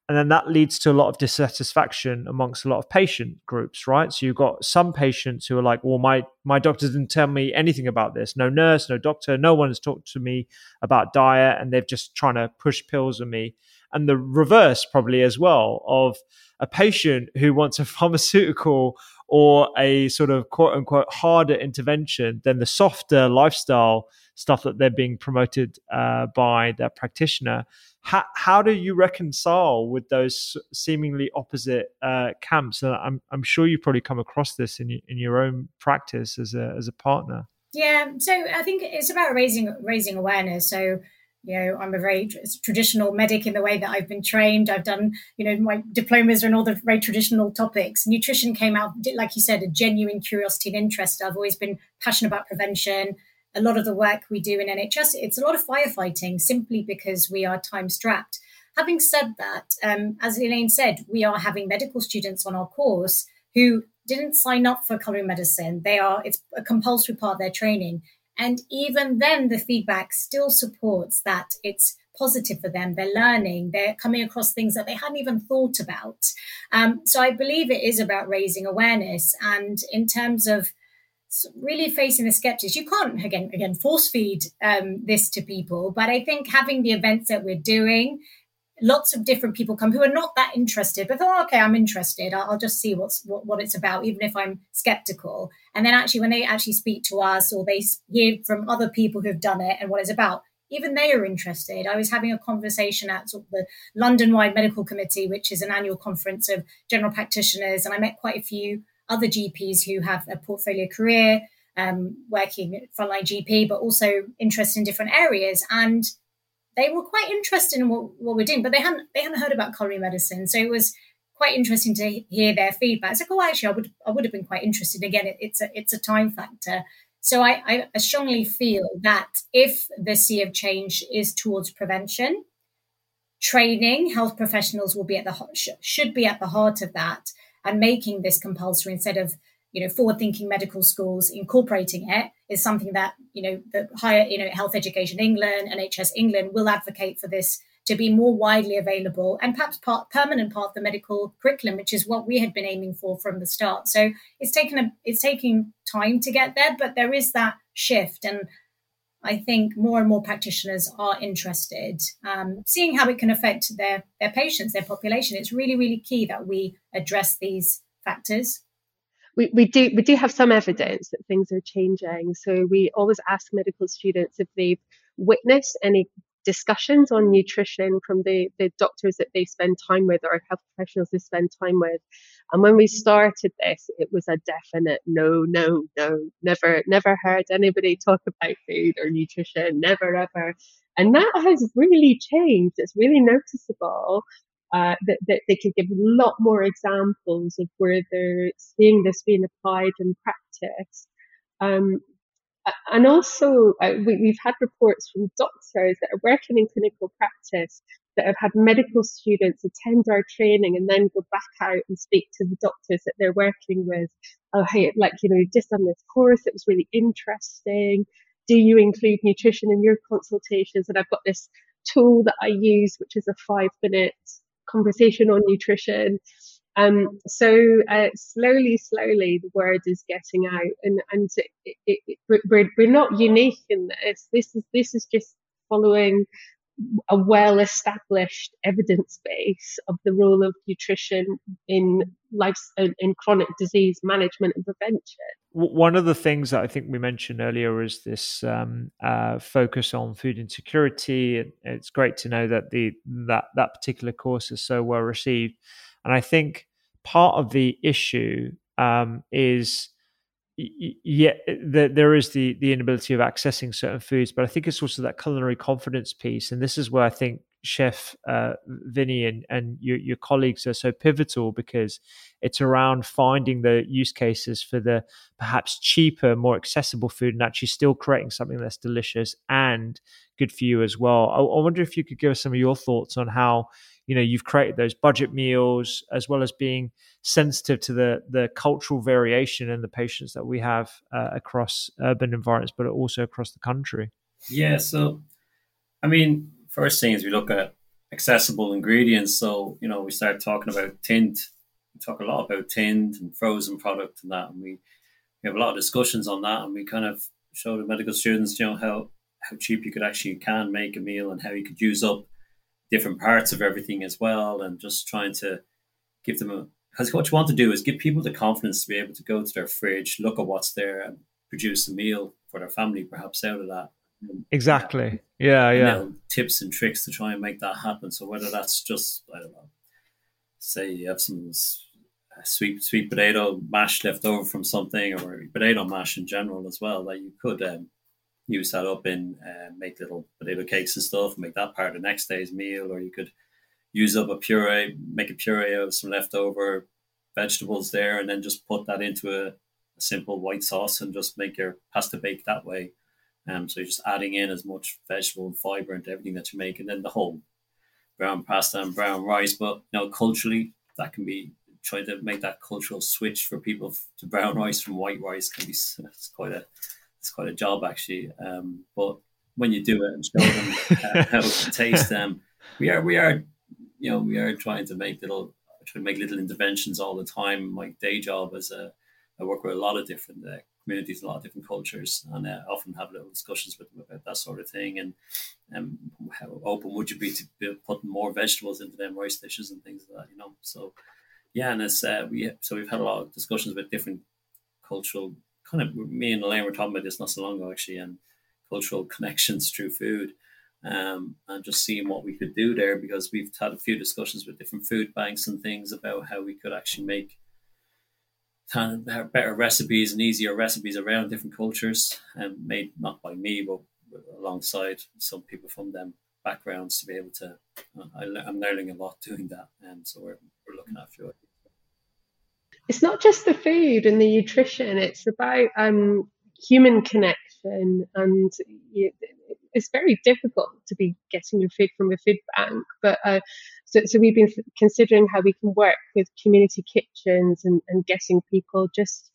and then that leads to a lot of dissatisfaction amongst a lot of patient groups right? So you've got some patients who are like well my my doctor didn't tell me anything about this. No nurse no doctor no one has talked to me about diet and they're just trying to push pills on me. And the reverse probably as well of a patient who wants a pharmaceutical or a sort of quote unquote harder intervention than the softer lifestyle stuff that they're being promoted uh, by their practitioner how, how do you reconcile with those seemingly opposite uh, camps? And I'm, I'm sure you probably come across this in, in your own practice as a, as a partner. Yeah, so I think it's about raising raising awareness. So you know, I'm a very traditional medic in the way that I've been trained. I've done, you know, my diplomas are in all the very traditional topics. Nutrition came out, like you said, a genuine curiosity and interest. I've always been passionate about prevention a lot of the work we do in NHS, it's a lot of firefighting simply because we are time strapped. Having said that, um, as Elaine said, we are having medical students on our course who didn't sign up for culinary medicine. They are, it's a compulsory part of their training. And even then, the feedback still supports that it's positive for them. They're learning, they're coming across things that they hadn't even thought about. Um, so I believe it is about raising awareness. And in terms of really facing the skeptics. You can't again again force feed um, this to people, but I think having the events that we're doing, lots of different people come who are not that interested, but oh, okay, I'm interested. I'll, I'll just see what's what, what, it's about, even if I'm skeptical. And then actually, when they actually speak to us or they hear from other people who've done it and what it's about. Even they are interested. I was having a conversation at sort of the London Wide Medical Committee, which is an annual conference of general practitioners, and I met quite a few other GPs who have a portfolio career, um, working frontline GP, but also interested in different areas. And they were quite interested in what, what we're doing, but they hadn't they hadn't heard about culinary medicine. So it was quite interesting to hear their feedback. It's like, oh, actually, I would I would have been quite interested. Again, it, it's a it's a time factor. So I, I strongly feel that if the sea of change is towards prevention, training health professionals will be at the should be at the heart of that and making this compulsory instead of you know forward thinking medical schools incorporating it is something that you know the higher you know health education england and nhs england will advocate for this to be more widely available and perhaps part permanent part of the medical curriculum which is what we had been aiming for from the start. So it's taken a it's taking time to get there but there is that shift. And I think more and more practitioners are interested, um, seeing how it can affect their their patients, their population. It's really, really key that we address these factors. We, we do we do have some evidence that things are changing. So we always ask medical students if they've witnessed any discussions on nutrition from the, the doctors that they spend time with or health professionals they spend time with. And when we started this, it was a definite no, no, no, never, never heard anybody talk about food or nutrition, never ever. And that has really changed. It's really noticeable. Uh, that, that they could give a lot more examples of where they're seeing this being applied in practice. Um, and also, uh, we, have had reports from doctors that are working in clinical practice that have had medical students attend our training and then go back out and speak to the doctors that they're working with. Oh, hey, like, you know, just on this course, it was really interesting. Do you include nutrition in your consultations? And I've got this tool that I use, which is a five minute conversation on nutrition. Um, so uh, slowly, slowly, the word is getting out, and and it, it, it, we're we're not unique in this. This is this is just following a well established evidence base of the role of nutrition in life in chronic disease management and prevention. One of the things that I think we mentioned earlier is this um, uh, focus on food insecurity. It's great to know that the that that particular course is so well received, and I think part of the issue um, is yeah, there is the the inability of accessing certain foods, but I think it's also that culinary confidence piece, and this is where I think Chef uh, Vinny and and your, your colleagues are so pivotal because it's around finding the use cases for the perhaps cheaper, more accessible food, and actually still creating something that's delicious and good for you as well. I, I wonder if you could give us some of your thoughts on how you know you've created those budget meals as well as being sensitive to the the cultural variation in the patients that we have uh, across urban environments but also across the country yeah so i mean first thing is we look at accessible ingredients so you know we start talking about tint we talk a lot about tint and frozen product and that and we, we have a lot of discussions on that and we kind of show the medical students you know how how cheap you could actually can make a meal and how you could use up different parts of everything as well, and just trying to give them a because what you want to do is give people the confidence to be able to go to their fridge, look at what's there, and produce a meal for their family, perhaps out of that. Exactly. Yeah, yeah. Know, tips and tricks to try and make that happen. So whether that's just I don't know, say you have some sweet sweet potato mash left over from something, or potato mash in general as well, that you could um, use that up in uh, make little potato cakes and stuff, make that part of the next day's meal, or you could use up a puree, make a puree of some leftover vegetables there, and then just put that into a, a simple white sauce and just make your pasta bake that way. Um, so you're just adding in as much vegetable and fiber into everything that you make, and then the whole brown pasta and brown rice. But you know, culturally, that can be trying to make that cultural switch for people to brown rice from white rice can be it's quite a it's quite a job actually. Um, but when you do it and show them how to taste them, we are we are you know we are trying to make little try to make little interventions all the time. My day job as a I work with a lot of different uh, communities, a lot of different cultures, and uh, often have little discussions with them about that sort of thing. And um, how open would you be to be putting more vegetables into them rice dishes and things like that, you know? So yeah, and it's uh, we so we've had a lot of discussions with different cultural kind of me and Elaine were talking about this not so long ago actually, and cultural connections through food. Um, and just seeing what we could do there because we've had a few discussions with different food banks and things about how we could actually make kind of better recipes and easier recipes around different cultures and made not by me but alongside some people from them backgrounds to be able to uh, I, am learning a lot doing that and so we're, we're looking at a few it's not just the food and the nutrition, it's about um, human connection. And you, it's very difficult to be getting your food from a food bank. But uh, so, so we've been considering how we can work with community kitchens and, and getting people just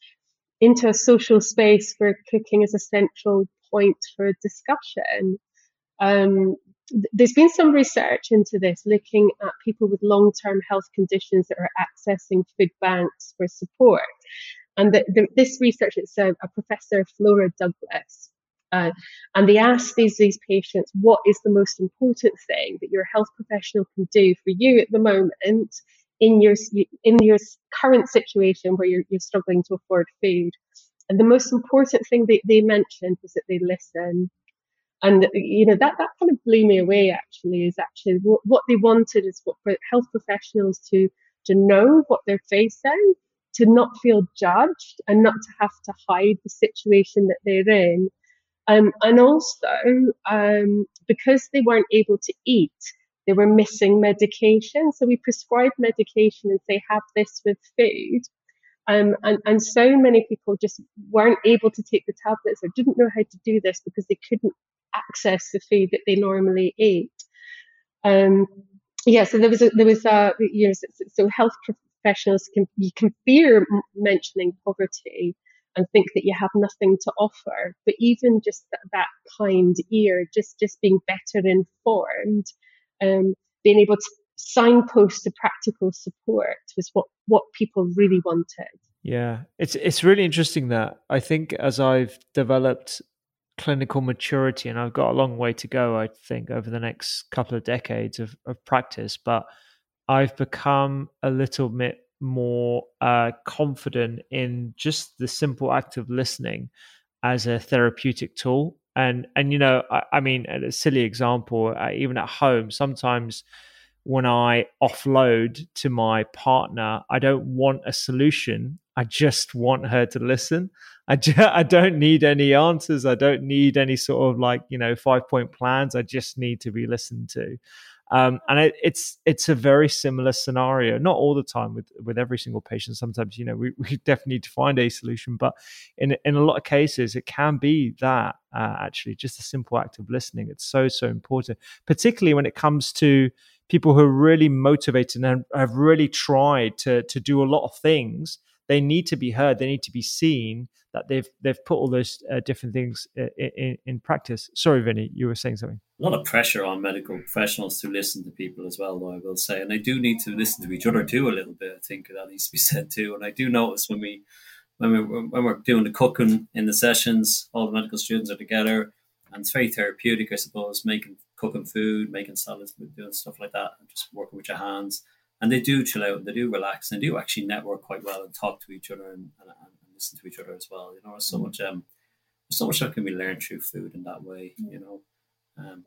into a social space where cooking is a central point for discussion. Um, there's been some research into this looking at people with long term health conditions that are accessing food banks for support. And the, the, this research, it's a, a professor, Flora Douglas, uh, and they asked these, these patients, what is the most important thing that your health professional can do for you at the moment in your, in your current situation where you're, you're struggling to afford food? And the most important thing that they mentioned was that they listen and you know that that kind of blew me away actually is actually what, what they wanted is what for health professionals to to know what they're facing to not feel judged and not to have to hide the situation that they're in um, and also um, because they weren't able to eat they were missing medication. So we prescribe medication and say have this with food. Um, and, and so many people just weren't able to take the tablets or didn't know how to do this because they couldn't access the food that they normally ate. Um, yeah, so there was a, there was a, you know, so, health professionals can, you can fear mentioning poverty and think that you have nothing to offer, but even just that, that kind ear, just, just being better informed, um, being able to signpost to practical support was what, what people really wanted. Yeah, it's it's really interesting that I think as I've developed clinical maturity, and I've got a long way to go, I think, over the next couple of decades of, of practice, but I've become a little bit more uh, confident in just the simple act of listening as a therapeutic tool. And and you know, I, I mean, a silly example, uh, even at home, sometimes when I offload to my partner, I don't want a solution. I just want her to listen. I, just, I don't need any answers. I don't need any sort of like, you know, five point plans. I just need to be listened to. Um, and it, it's it's a very similar scenario. Not all the time with with every single patient. Sometimes you know we, we definitely need to find a solution, but in in a lot of cases it can be that uh, actually just a simple act of listening. It's so so important, particularly when it comes to people who are really motivated and have really tried to to do a lot of things they need to be heard they need to be seen that they've they've put all those uh, different things in, uh, in, in, practice. Sorry vinny you were saying something. A lot of pressure on medical professionals to listen to people as well though i will say. And they do need to listen to each other too a little bit i think that needs to be said too. And i do notice when we when we when we're doing the cooking in the sessions all the medical students are together and it's very therapeutic i suppose making cooking food, making salads, doing stuff like that, and just working with your hands. And they do chill out and they do relax and they do actually network quite well and talk to each other and, and, and listen to each other as well. You know, there's so mm. much um, so much that can be learned through food in that way. Mm. You know, um,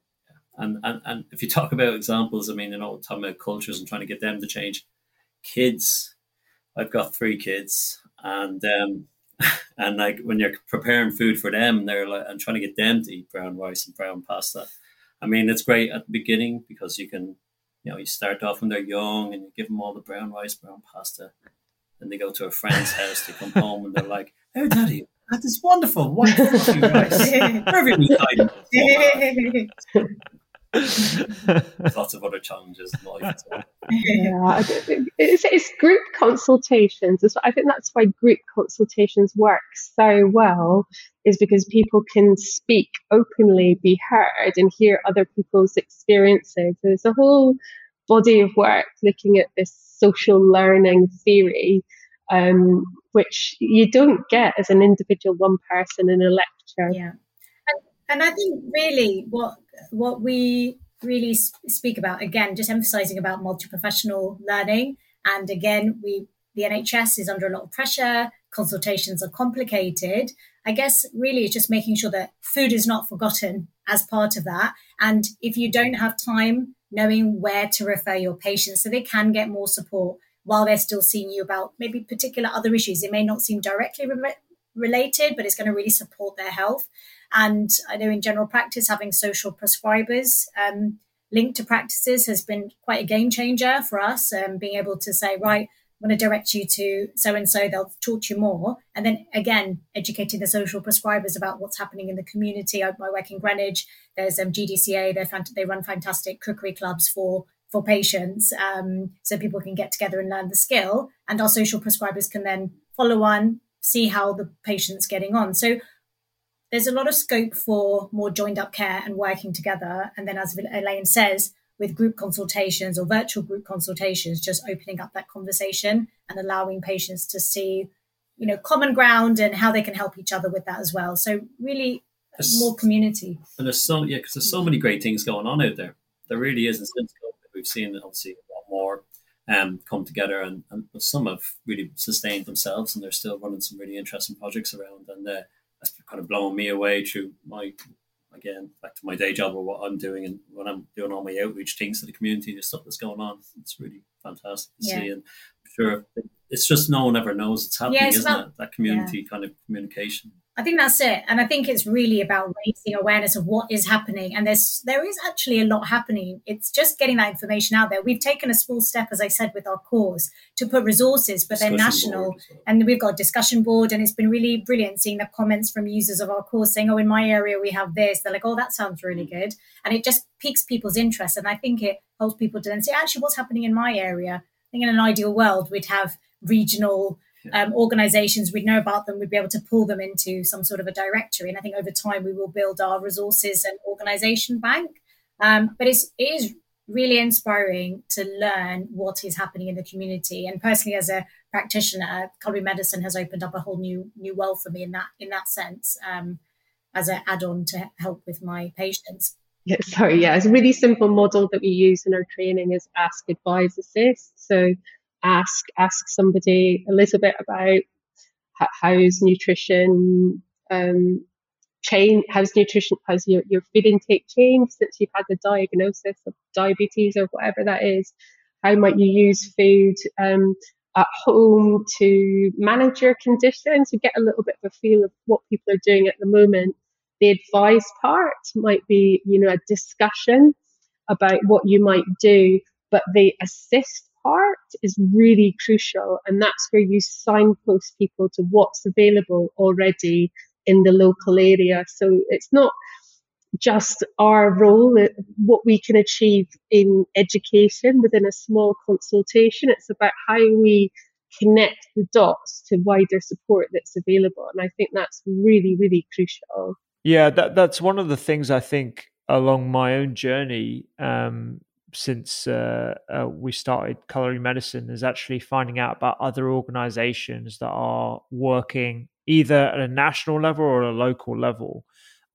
and, and and if you talk about examples, I mean, you know, talking about cultures and trying to get them to change. Kids, I've got three kids, and um, and like when you're preparing food for them, they're like, I'm trying to get them to eat brown rice and brown pasta I mean, it's great at the beginning because you can, you know, you start off when they're young and you give them all the brown rice, brown pasta. Then they go to a friend's house, they come home and they're like, "Oh, daddy, that is wonderful! Fluffy rice, perfectly lots of other challenges in life. Yeah, it's, it's group consultations. I think that's why group consultations work so well, is because people can speak openly, be heard, and hear other people's experiences. There's a whole body of work looking at this social learning theory. Um, which you don't get as an individual one person in a lecture. Yeah. And I think really what what we really speak about again, just emphasizing about multi-professional learning. And again, we the NHS is under a lot of pressure. Consultations are complicated. I guess really it's just making sure that food is not forgotten as part of that. And if you don't have time, knowing where to refer your patients so they can get more support while they're still seeing you about maybe particular other issues. It may not seem directly re- related, but it's going to really support their health. And I know in general practice, having social prescribers um, linked to practices has been quite a game changer for us. Um, being able to say, right, I'm going to direct you to so and so, they'll talk to you more. And then again, educating the social prescribers about what's happening in the community. I, I work in Greenwich. There's um, GDCA. They're fant- they run fantastic cookery clubs for for patients, um, so people can get together and learn the skill. And our social prescribers can then follow on, see how the patient's getting on. So there's a lot of scope for more joined up care and working together. And then, as Elaine says, with group consultations or virtual group consultations, just opening up that conversation and allowing patients to see, you know, common ground and how they can help each other with that as well. So really there's, more community. And there's so yeah, because there's so many great things going on out there. There really is. And since COVID, we've seen obviously a lot more um, come together, and, and some have really sustained themselves, and they're still running some really interesting projects around. And uh, that's kind of blowing me away through my again back to my day job or what I'm doing and when I'm doing all my outreach things to the community, the stuff that's going on. It's really fantastic to yeah. see, and I'm sure it's just no one ever knows it's happening, yeah, it's isn't about, it? That community yeah. kind of communication. I think that's it. And I think it's really about raising awareness of what is happening. And there's there is actually a lot happening. It's just getting that information out there. We've taken a small step, as I said, with our course to put resources, but they're national. Well. And we've got a discussion board and it's been really brilliant seeing the comments from users of our course saying, Oh, in my area we have this. They're like, Oh, that sounds really mm. good. And it just piques people's interest. And I think it helps people to then say, actually, what's happening in my area? I think in an ideal world we'd have regional um, organizations, we'd know about them, we'd be able to pull them into some sort of a directory. And I think over time we will build our resources and organization bank. Um, but it's, it is really inspiring to learn what is happening in the community. And personally, as a practitioner, culinary medicine has opened up a whole new new world for me in that in that sense, um, as an add-on to help with my patients. Yeah, sorry, yeah, it's a really simple model that we use in our training is ask, advise, assist. So ask ask somebody a little bit about how's nutrition um, change how's nutrition has your, your food intake changed since you've had the diagnosis of diabetes or whatever that is? How might you use food um, at home to manage your conditions you get a little bit of a feel of what people are doing at the moment? The advice part might be you know a discussion about what you might do but the assist part is really crucial. And that's where you signpost people to what's available already in the local area. So it's not just our role, what we can achieve in education within a small consultation. It's about how we connect the dots to wider support that's available. And I think that's really, really crucial. Yeah, that, that's one of the things I think along my own journey um, since uh, uh, we started culinary medicine is actually finding out about other organizations that are working either at a national level or a local level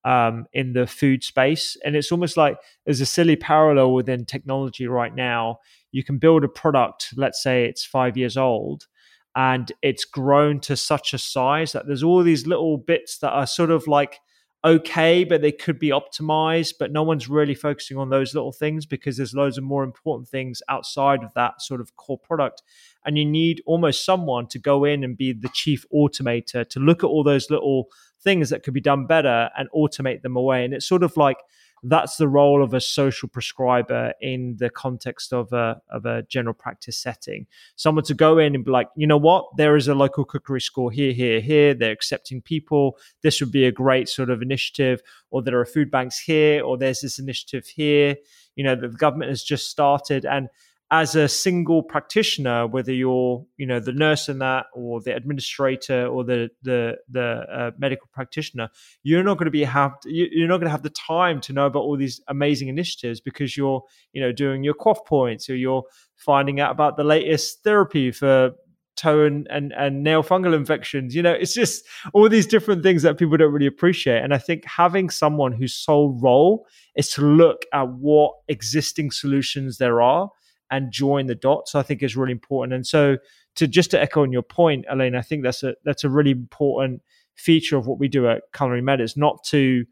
um, in the food space. And it's almost like there's a silly parallel within technology right now. You can build a product, let's say it's five years old, and it's grown to such a size that there's all these little bits that are sort of like okay, but they could be optimized. But no one's really focusing on those little things because there's loads of more important things outside of that sort of core product. And you need almost someone to go in and be the chief automator to look at all those little things that could be done better and automate them away. And it's sort of like that's the role of a social prescriber in the context of a of a general practice setting. Someone to go in and be like, you know what, there is a local cookery school here, here, here. They're accepting people. This would be a great sort of initiative. Or there are food banks here, or there's this initiative here. You know, the government has just started and as a single practitioner, whether you're you know the nurse in that or the administrator or the the the uh, medical practitioner, you're not going to be have you're not going to have the time to know about all these amazing initiatives because you're you know doing your QOF points or you're finding out about the latest therapy for toe and, and, and nail fungal infections. You know, it's just all these different things that people don't really appreciate. And I think having someone whose sole role is to look at what existing solutions there are and join the dots i think is really important. And so to just to echo on your point elaine i think that's a that's a really important feature of what we do at culinary is not to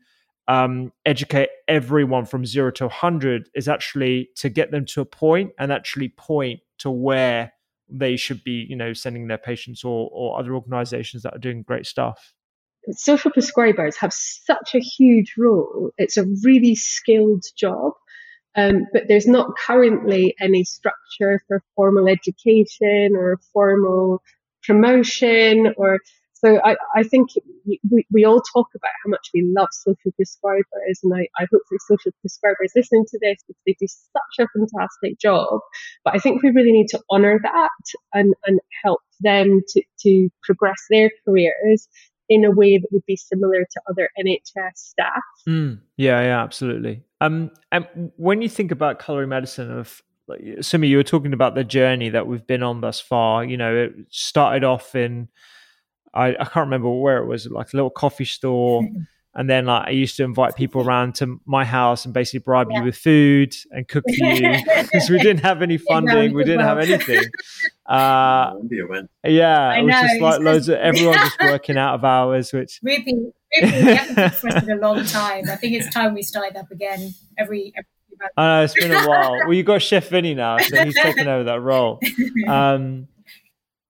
um, educate everyone from zero to 100 is actually to get them to a point and actually point to where they should be you know sending their patients or, or other organizations that are doing great stuff. Social prescribers have such a huge role. It's a really skilled job um, but there's not currently any structure for formal education or formal promotion or so I, I think we, we all talk about how much we love social prescribers and I, I hope that social prescribers listening to this because they do such a fantastic job. But I think we really need to honour that and, and help them to, to progress their careers in a way that would be similar to other NHS staff. Mm, yeah, yeah, absolutely. Um, and when you think about culinary medicine, of like, Sumi, you were talking about the journey that we've been on thus far. You know, it started off in I, I can't remember where it was, like a little coffee store. And then like I used to invite people around to my house and basically bribe yeah. you with food and cook for you because we didn't have any funding, we didn't have anything. Uh, yeah, it was just like loads of everyone just working out of hours, which we've been, we haven't for a long time. I think it's time we started up again every. every I know it's been a while. well, you got Chef Vinny now, so he's taken over that role. Um,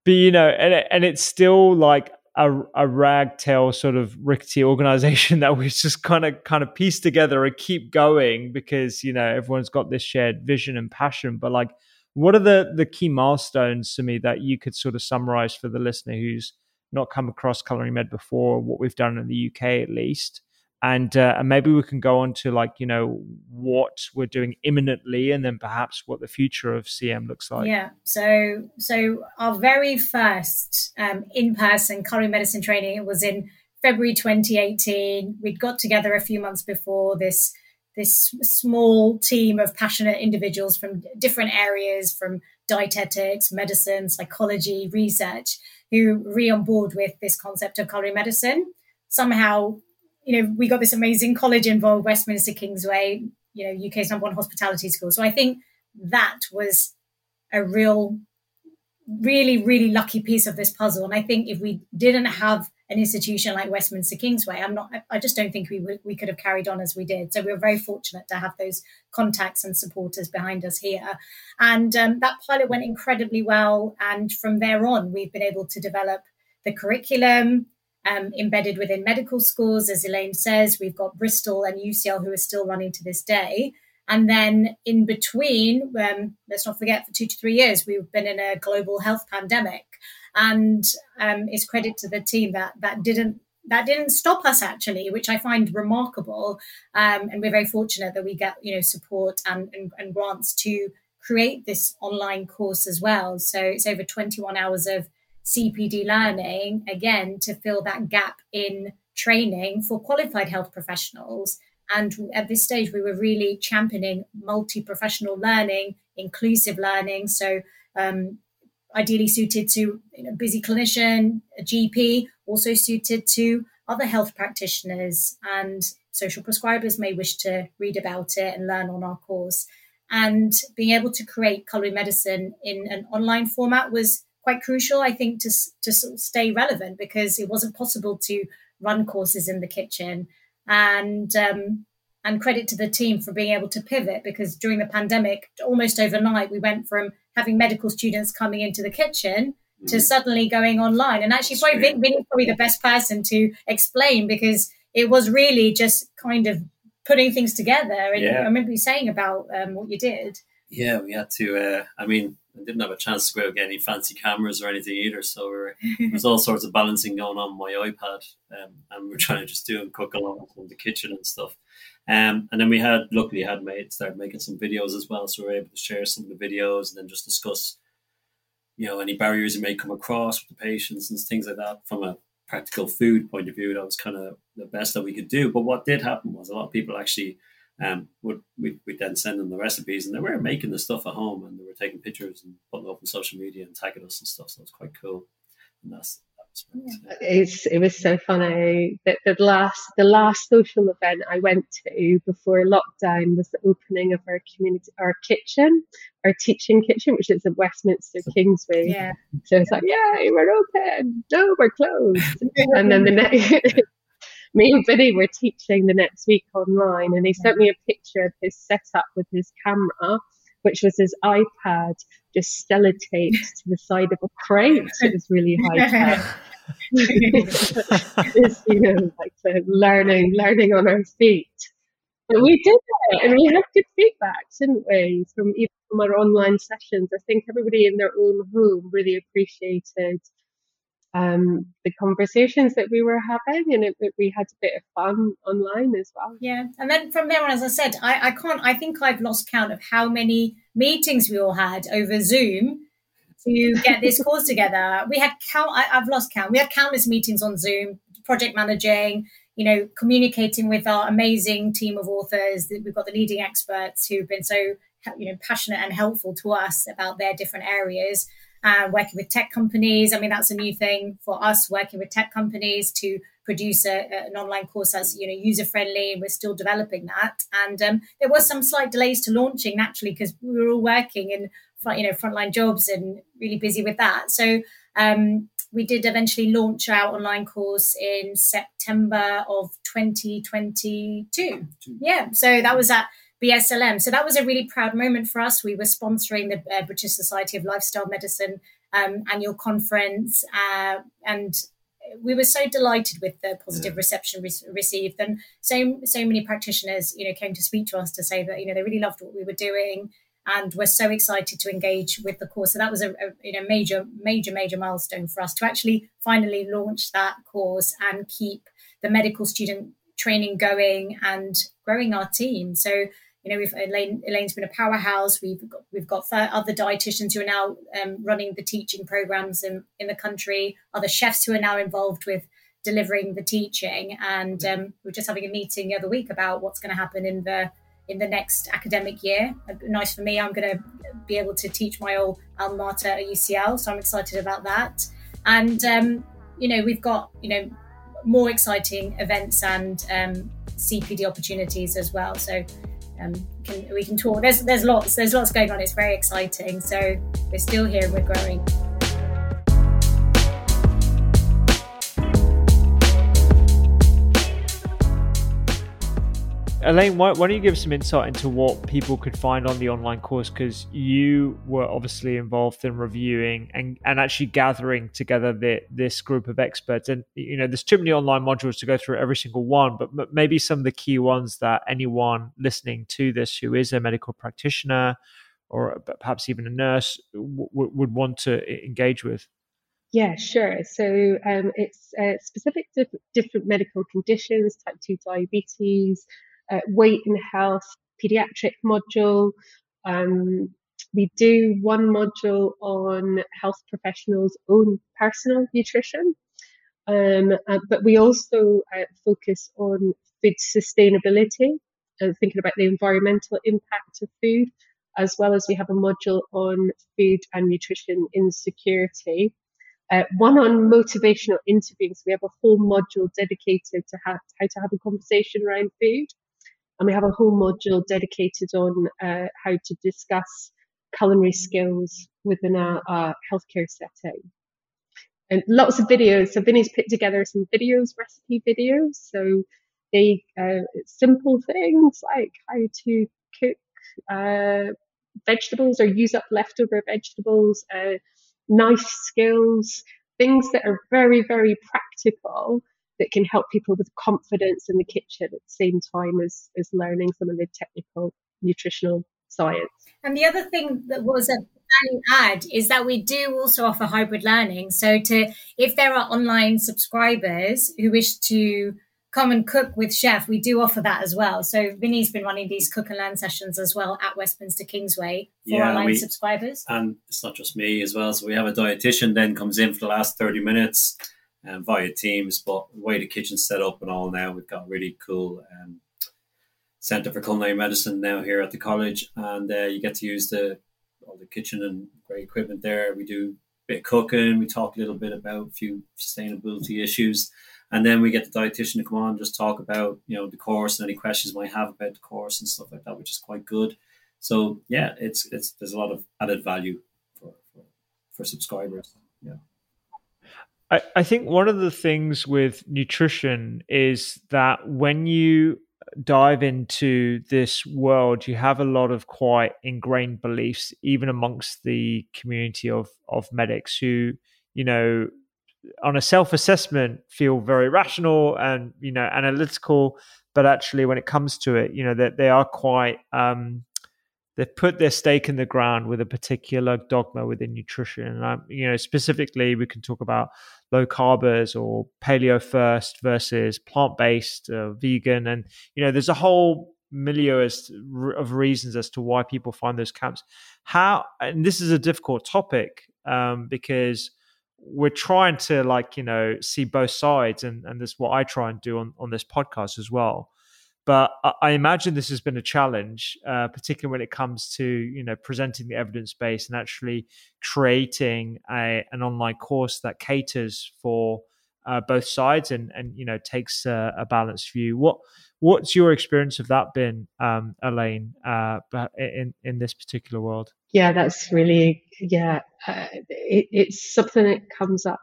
but you know, and and it's still like a, a ragtail sort of rickety organization that we just kind of kind of piece together and keep going because you know everyone's got this shared vision and passion. But like what are the the key milestones to me that you could sort of summarize for the listener who's not come across culinary med before what we've done in the uk at least and uh, and maybe we can go on to like you know what we're doing imminently and then perhaps what the future of cm looks like. Yeah. So so our very first um, in-person culinary medicine training was in february 2018 we'd got together a few months before this this small team of passionate individuals from different areas from dietetics medicine psychology research who re on board with this concept of culinary medicine. Somehow you know, we got this amazing college involved, Westminster Kingsway, you know, UK's number one hospitality school. So I think that was a real, really, really lucky piece of this puzzle. And I think if we didn't have an institution like Westminster Kingsway, I'm not, I just don't think we would, we could have carried on as we did. So we were very fortunate to have those contacts and supporters behind us here. And um, that pilot went incredibly well. And from there on, we've been able to develop the curriculum, um, embedded within medical schools. As Elaine says, we've got Bristol and UCL who are still running to this day. And then in between, um, let's not forget, for two to three years, we've been in a global health pandemic. And um, it's credit to the team that that didn't that didn't stop us actually, which I find remarkable. Um, and we're very fortunate that we get you know support and, and, and grants to create this online course as well. So it's over 21 hours of CPD learning, again, to fill that gap in training for qualified health professionals. And at this stage, we were really championing multi professional learning, inclusive learning. So, um, ideally suited to you know, busy clinician, a GP, also suited to other health practitioners and social prescribers may wish to read about it and learn on our course. And being able to create culinary medicine in an online format was quite crucial, I think, to to sort of stay relevant because it wasn't possible to run courses in the kitchen. And um, and credit to the team for being able to pivot because during the pandemic, almost overnight, we went from having medical students coming into the kitchen to mm. suddenly going online. And actually, probably Vin, Vin probably the best person to explain because it was really just kind of putting things together. And yeah. I remember you saying about um, what you did. Yeah, we had to. Uh, I mean, I didn't have a chance to go out get any fancy cameras or anything either. So there was all sorts of balancing going on, on my iPad, um, and we are trying to just do and cook along in the kitchen and stuff. Um, and then we had luckily had made started making some videos as well, so we were able to share some of the videos and then just discuss, you know, any barriers you may come across with the patients and things like that from a practical food point of view. That was kind of the best that we could do. But what did happen was a lot of people actually um, would we would then send them the recipes, and they were making the stuff at home, and they were taking pictures and putting it up on social media and tagging us and stuff. So it was quite cool. And that's it's it was so funny. That the last the last social event I went to before lockdown was the opening of our community our kitchen our teaching kitchen which is at Westminster Kingsway. Yeah. So it's like yeah we're open. No we're closed. And then the next me and Vinny were teaching the next week online, and he sent me a picture of his setup with his camera, which was his iPad just sellotaped to the side of a crate. It was really high tech. it's, you know, like uh, learning, learning on our feet. But we did it, and we had good feedback, didn't we? From even from our online sessions, I think everybody in their own home really appreciated um, the conversations that we were having, and it, it, we had a bit of fun online as well. Yeah, and then from there on, as I said, I, I can't. I think I've lost count of how many meetings we all had over Zoom to get this course together. We had count. I, I've lost count. We had countless meetings on Zoom, project managing, you know, communicating with our amazing team of authors. We've got the leading experts who've been so, you know, passionate and helpful to us about their different areas uh, working with tech companies. I mean, that's a new thing for us, working with tech companies to produce a, an online course that's you know user friendly. And we're still developing that. And um, there was some slight delays to launching naturally because we were all working in front, you know frontline jobs and really busy with that. So. Um, we did eventually launch our online course in September of 2022. Yeah, so that was at BSLM. So that was a really proud moment for us. We were sponsoring the uh, British Society of Lifestyle Medicine um, annual conference, uh, and we were so delighted with the positive yeah. reception re- received, and so so many practitioners, you know, came to speak to us to say that you know they really loved what we were doing and were so excited to engage with the course. So that was a, a, you know major major major milestone for us to actually finally launch that course and keep the medical student training going and growing our team. So you know, we've Elaine, Elaine's been a powerhouse. We've got we've got other dietitians who are now um, running the teaching programs in, in the country. Other chefs who are now involved with delivering the teaching. And um, we are just having a meeting the other week about what's going to happen in the in the next academic year. Uh, nice for me. I'm going to be able to teach my old alma mater at UCL, so I'm excited about that. And um, you know, we've got you know more exciting events and um, CPD opportunities as well. So um, can, we can talk. There's there's lots there's lots going on. It's very exciting. So we're still here. We're growing. Elaine, why, why, don't you give some insight into what people could find on the online course? Because you were obviously involved in reviewing and, and actually gathering together the, this group of experts. And, you know, there's too many online modules to go through every single one, but maybe some of the key ones that anyone listening to this who is a medical practitioner or perhaps even a nurse w- would want to engage with. Yeah, sure. So um, it's uh, specific to different medical conditions, type 2 diabetes, uh, weight and health pediatric module. Um, we do one module on health professionals' own personal nutrition, um, uh, but we also uh, focus on food sustainability and thinking about the environmental impact of food, as well as we have a module on food and nutrition insecurity. Uh, one on motivational interviewing. So we have a whole module dedicated to how, how to have a conversation around food. And we have a whole module dedicated on uh, how to discuss culinary skills within a healthcare setting. And lots of videos. So Vinny's put together some videos, recipe videos. So they uh, simple things like how to cook uh, vegetables or use up leftover vegetables, uh, knife skills, things that are very, very practical that can help people with confidence in the kitchen at the same time as, as learning some of the technical nutritional science. And the other thing that was a value add is that we do also offer hybrid learning. So to if there are online subscribers who wish to come and cook with chef, we do offer that as well. So Vinny's been running these cook and learn sessions as well at Westminster Kingsway for yeah, online we, subscribers. And it's not just me as well. So we have a dietitian then comes in for the last 30 minutes um, via Teams. But the way the kitchen's set up and all now, we've got really cool um, Centre for Culinary Medicine now here at the college, and uh, you get to use the all the kitchen and great equipment there. We do a bit of cooking. We talk a little bit about a few sustainability issues. And then we get the dietitian to come on and just talk about, you know, the course and any questions might have about the course and stuff like that, which is quite good. So yeah, it's it's there's a lot of added value for for, for subscribers. I, I think one of the things with nutrition is that when you dive into this world, you have a lot of quite ingrained beliefs, even amongst the community of of medics who, you know, on a self-assessment feel very rational and you know analytical, but actually when it comes to it, you know, that they, they are quite um, they've put their stake in the ground with a particular dogma within nutrition. And um, you know, specifically, we can talk about low carbers or paleo first versus plant based, uh, vegan, and you know, there's a whole milieu of reasons as to why people find those camps. How, and this is a difficult topic um, because we're trying to like you know see both sides, and and this is what I try and do on on this podcast as well. But I imagine this has been a challenge, uh, particularly when it comes to you know presenting the evidence base and actually creating a, an online course that caters for uh, both sides and and you know takes a, a, balanced view. What what's your experience of that been, um, Elaine, uh, in in this particular world? Yeah, that's really yeah. Uh, it, it's something that comes up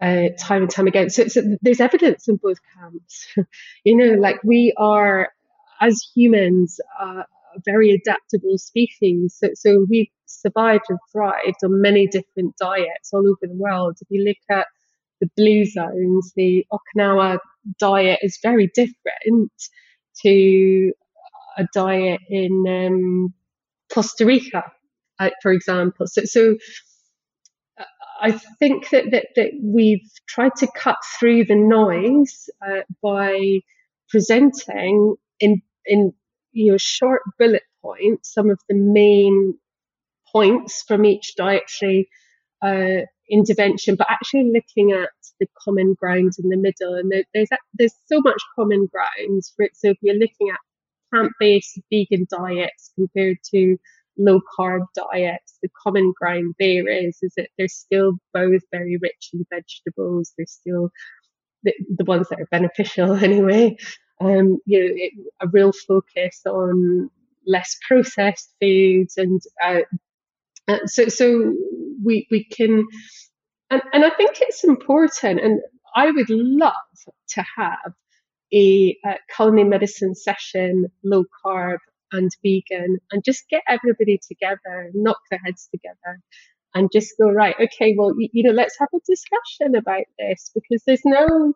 uh, time and time again. So, so there's evidence in both camps. you know, like we are, as humans, uh, a very adaptable species. So, so we've survived and thrived on many different diets all over the world. If you look at the blue zones, the Okinawa diet is very different to a diet in um, Costa Rica, uh, for example. So, so I think that, that, that we've tried to cut through the noise uh, by presenting in in you know short bullet points some of the main points from each dietary uh, intervention, but actually looking at the common ground in the middle. And there, there's there's so much common ground for it. So if you're looking at plant-based vegan diets compared to low carb diets, the common ground there is is that they're still both very rich in vegetables. They're still the, the ones that are beneficial anyway. Um, you know, it, a real focus on less processed foods and uh, uh, so so we we can and, and I think it's important and I would love to have a, a culinary medicine session, low carb and vegan, and just get everybody together, knock their heads together, and just go right. Okay, well, you, you know, let's have a discussion about this because there's no,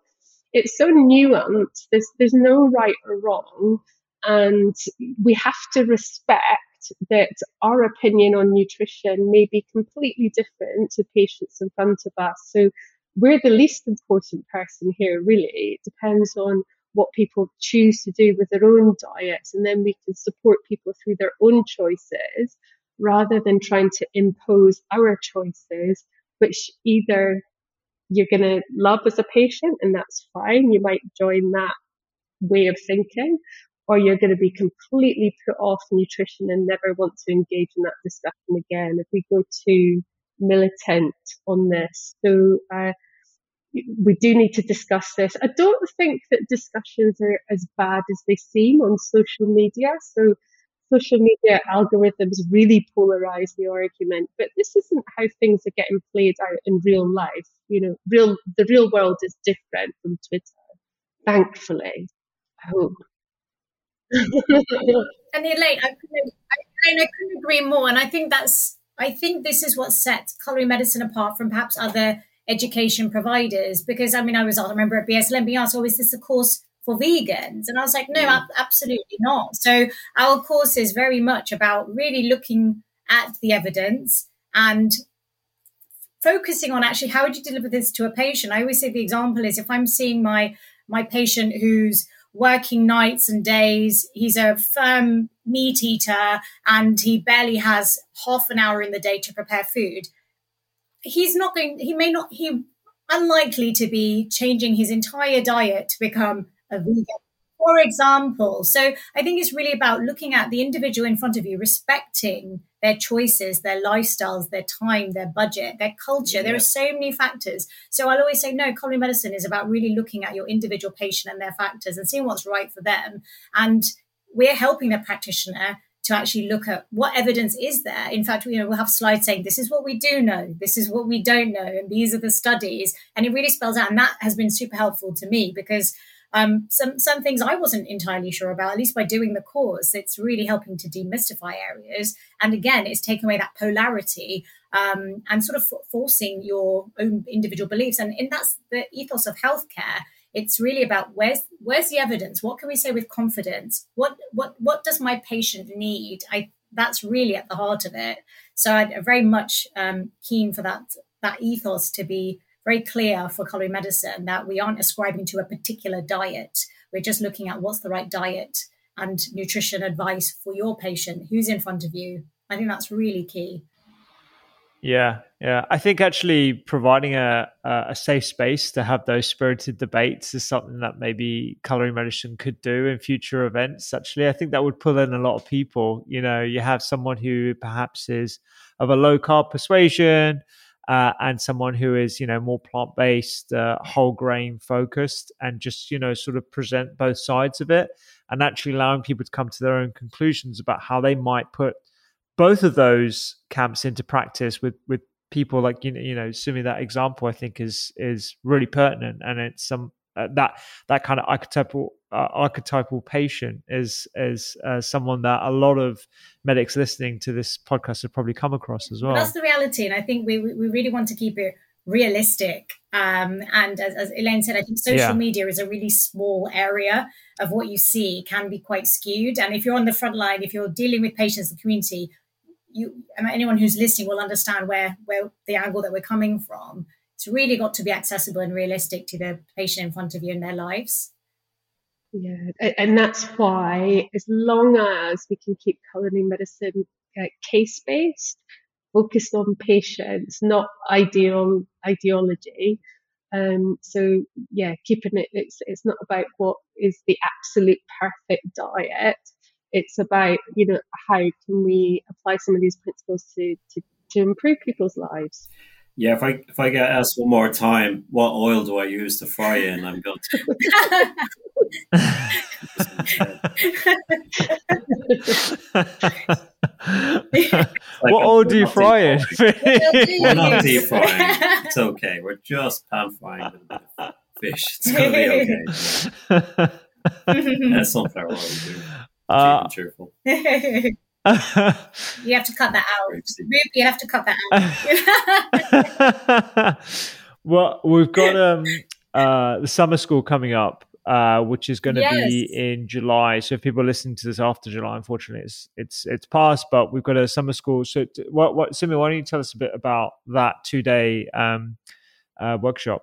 it's so nuanced. There's there's no right or wrong, and we have to respect that our opinion on nutrition may be completely different to patients in front of us. So we're the least important person here, really. It depends on what people choose to do with their own diets, and then we can support people through their own choices rather than trying to impose our choices, which either you're going to love as a patient, and that's fine. You might join that way of thinking, or you're going to be completely put off nutrition and never want to engage in that discussion again if we go too militant on this. So, uh, we do need to discuss this. I don't think that discussions are as bad as they seem on social media. So, social media algorithms really polarize the argument, but this isn't how things are getting played out in real life. You know, real the real world is different from Twitter, thankfully. I hope. and Elaine, I couldn't, Elaine, I couldn't agree more. And I think that's, I think this is what sets culinary medicine apart from perhaps other education providers. Because I mean, I was, I remember at BSLM being asked, oh, is this a course for vegans? And I was like, no, mm. absolutely not. So our course is very much about really looking at the evidence and focusing on actually how would you deliver this to a patient. I always say the example is if I'm seeing my my patient who's working nights and days. He's a firm meat eater and he barely has half an hour in the day to prepare food. He's not going, he may not, he unlikely to be changing his entire diet to become a vegan for example. So I think it's really about looking at the individual in front of you, respecting their choices, their lifestyles, their time, their budget, their culture. Yeah. There are so many factors. So I'll always say, no, culinary medicine is about really looking at your individual patient and their factors and seeing what's right for them. And we're helping the practitioner to actually look at what evidence is there. In fact, you know, we'll have slides saying this is what we do know, this is what we don't know, and these are the studies. And it really spells out. And that has been super helpful to me because um, some some things I wasn't entirely sure about. At least by doing the course, it's really helping to demystify areas. And again, it's taking away that polarity um, and sort of forcing your own individual beliefs. And, and that's the ethos of healthcare. It's really about where's where's the evidence? What can we say with confidence? What what what does my patient need? I that's really at the heart of it. So I'm very much um, keen for that that ethos to be very clear for culinary medicine that we aren't ascribing to a particular diet. We're just looking at what's the right diet and nutrition advice for your patient who's in front of you. I think that's really key. Yeah, yeah. I think actually providing a a safe space to have those spirited debates is something that maybe culinary medicine could do in future events. Actually, I think that would pull in a lot of people. You know, you have someone who perhaps is of a low carb persuasion, uh, and someone who is you know more plant based, uh, whole grain focused, and just you know sort of present both sides of it, and actually allowing people to come to their own conclusions about how they might put both of those camps into practice with with people like you know you know assuming that example I think is is really pertinent, and it's some uh, that that kind of archetypal uh, archetypal patient is is uh, someone that a lot of medics listening to this podcast have probably come across as well. That's the reality, and I think we we really want to keep it realistic Um, and as, as, Elaine said, I think social yeah. media is a really small area of what you see can be quite skewed. And if you're on the front line, if you're dealing with patients in the community, you anyone who's listening will understand where where the angle that we're coming from. It's really got to be accessible and realistic to the patient in front of you in their lives. Yeah, and that's why, as long as we can keep culinary medicine uh, case based, focused on patients, not ideal ideology. Um, so yeah, keeping it. It's it's not about what is the absolute perfect diet. It's about you know how can we apply some of these principles to to, to improve people's lives. Yeah, if I if I get asked one more time, what oil do I use to fry in? I'm going to. like what oil do you fry in? we're not deep frying. It's okay. We're just pan frying a bit of fish. It's going to be okay. That's sunflower oil. Uh, cheerful. you have to cut that out. You have to cut that out. well, we've got um, uh, the summer school coming up, uh, which is going to yes. be in July. So if people are listening to this after July, unfortunately, it's it's it's past. But we've got a summer school. So what what Sumi, why don't you tell us a bit about that two day um, uh, workshop?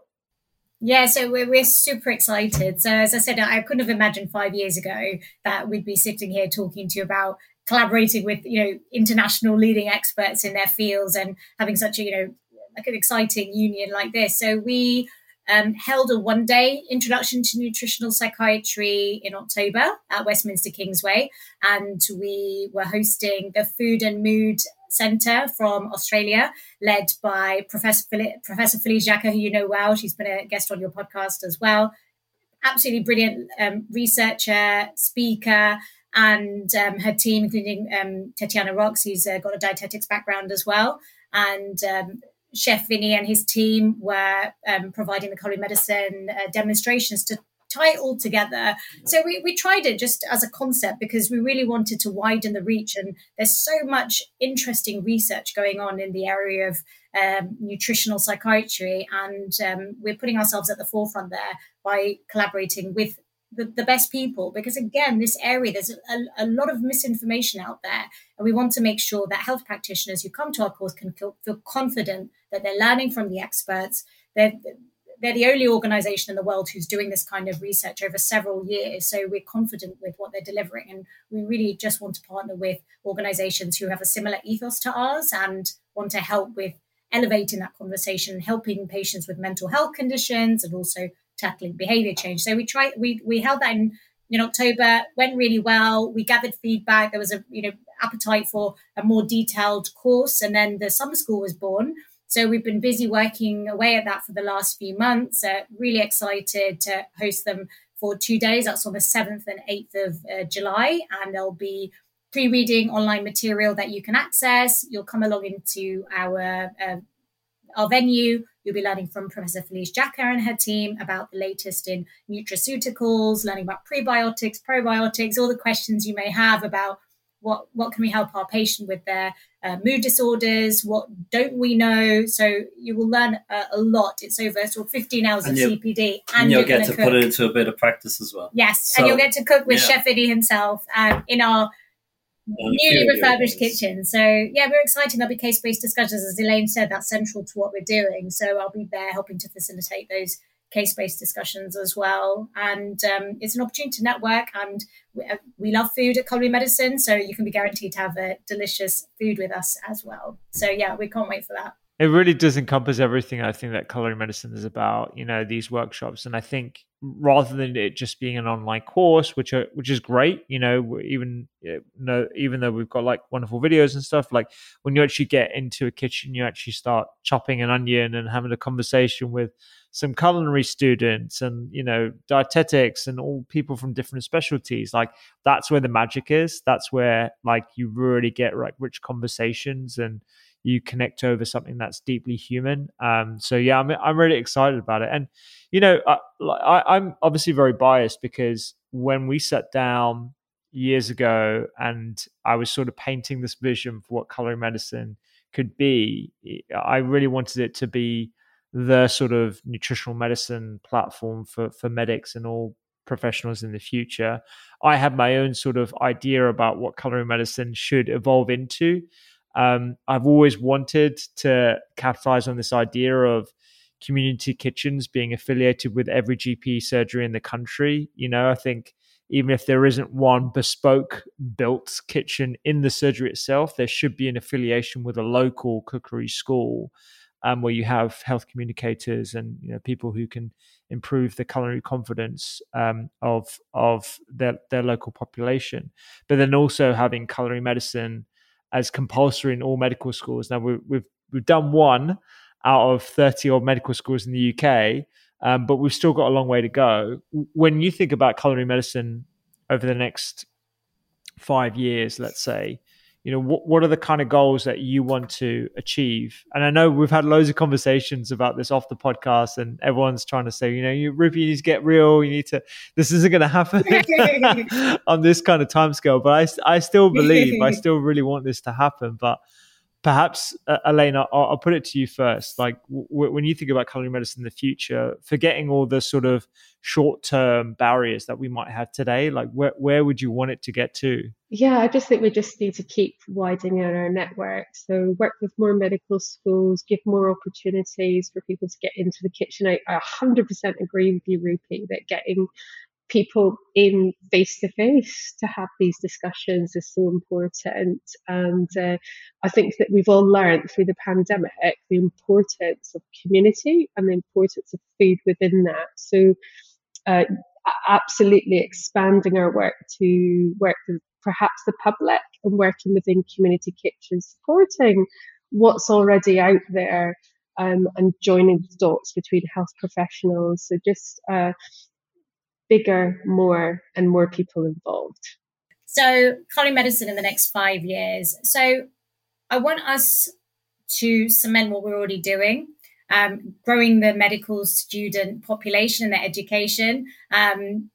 Yeah, so we're, we're super excited. So, as I said, I couldn't have imagined five years ago that we'd be sitting here talking to you about collaborating with you know international leading experts in their fields and having such a you know like an exciting union like this. So we um, held a one day introduction to nutritional psychiatry in October at Westminster Kingsway, and we were hosting the Food and Mood Centre from Australia, led by Professor Professor Felice who you know well. She's been a guest on your podcast as well. Absolutely brilliant um, researcher, speaker, and um, her team, including um, Tetyana Rocks, who's uh, got a dietetics background as well, and um, Chef Vinny and his team were um, providing the culinary medicine uh, demonstrations to tie it all together. So we, we tried it just as a concept because we really wanted to widen the reach. And there's so much interesting research going on in the area of um, nutritional psychiatry. And um, we're putting ourselves at the forefront there by collaborating with the, the best people because again this area there's a, a, lot of misinformation out there and we want to make sure that health practitioners who come to our course can feel, feel confident that they're learning from the experts they're they're the only organization in the world who's doing this kind of research over several years so we're confident with what they're delivering and we really just want to partner with organizations who have a similar ethos to ours and want to help with elevating that conversation helping patients with mental health conditions and also tackling behavior change. So we tried, we, we held that in, in October, went really well. We gathered feedback. There was a, you know, appetite for a more detailed course. And then the summer school was born. So we've been busy working away at that for the last few months. Uh, really excited to host them for two days. That's on the 7th and 8th of uh, July. And there'll be pre-reading online material that you can access. You'll come along into our uh, our venue. You'll be learning from Professor Felice Jacka and her team about the latest in nutraceuticals, learning about prebiotics, probiotics, all the questions you may have about what what can we help our patient with their uh, mood disorders what don't we know so you will learn a, a lot it's over sort of 15 hours and of cpd and, and you'll get to cook. put it into a bit of practice as well yes so, and you'll get to cook with yeah. chef Eddie himself um, in our newly refurbished kitchen. So yeah, we're excited. There'll be case-based discussions, as Elaine said. That's central to what we're doing. So I'll be there helping to facilitate those case-based discussions as well. And um, it's an opportunity to network. And we, uh, we, love food at Culinary Medicine, so you can be guaranteed to have a delicious food with us as well. So yeah, we can't wait for that it really does encompass everything I think that culinary medicine is about. You know, these workshops, and I think rather than it just being an online course, which are which is great, you know, even eh, you know, even though we've got like wonderful videos and stuff, like when you actually get into a kitchen, you actually start chopping an onion and having a conversation with some culinary students and you know dietetics and all people from different specialties like that's where the magic is that's where like you really get like rich conversations and you connect over something that's deeply human. Um, so yeah, I'm I'm really excited about it, and you know, I, I, I'm obviously very biased because when we sat down years ago and I was sort of painting this vision for what culinary medicine could be, I really wanted it to be the sort of nutritional medicine platform for for medics and all professionals in the future. I have my own sort of idea about what culinary medicine should evolve into. Um, I've always wanted to capitalize on this idea of community kitchens being affiliated with every GP surgery in the country. You know, I think even if there isn't one bespoke built kitchen in the surgery itself, there should be an affiliation with a local cookery school um, where you have health communicators and you know people who can improve the culinary confidence um, of of their their local population. But then also having culinary medicine as compulsory in all medical schools. Now we, we've we've done one out of thirty odd medical schools in the UK, um, but we've still got a long way to go. When you think about culinary medicine over the next five years, let's say, you know what, what are the kind of goals that you want to achieve? And i know we've had loads of conversations about this off the podcast and everyone's trying to say you know you Rupy, you need to get real. You need to this isn't going to happen on this kind of time scale but i, I still believe i still really want this to happen. But perhaps uh, Elaine I'll, I'll, put it to you first. Like w- when you think about culinary medicine in the future forgetting all the sort of short term barriers that we might have today like where, where would you want it to get to? Yeah i just think we just need to keep widening out our network. So work with more medical schools give more opportunities for people to get into the kitchen. I, I 100% agree with you Rupy that getting people in face to face to have these discussions is so important. And uh, I think that we've all learned through the pandemic the importance of community and the importance of food within that. So, uh, absolutely expanding our work to work with perhaps the public and working within community kitchens, supporting what's already out there. Um, and joining the dots between health professionals. So just uh, bigger, more, and more people involved. So, culinary medicine in the next five years. So, I want us to cement what we're already doing, um, growing the medical student population and their education. Um,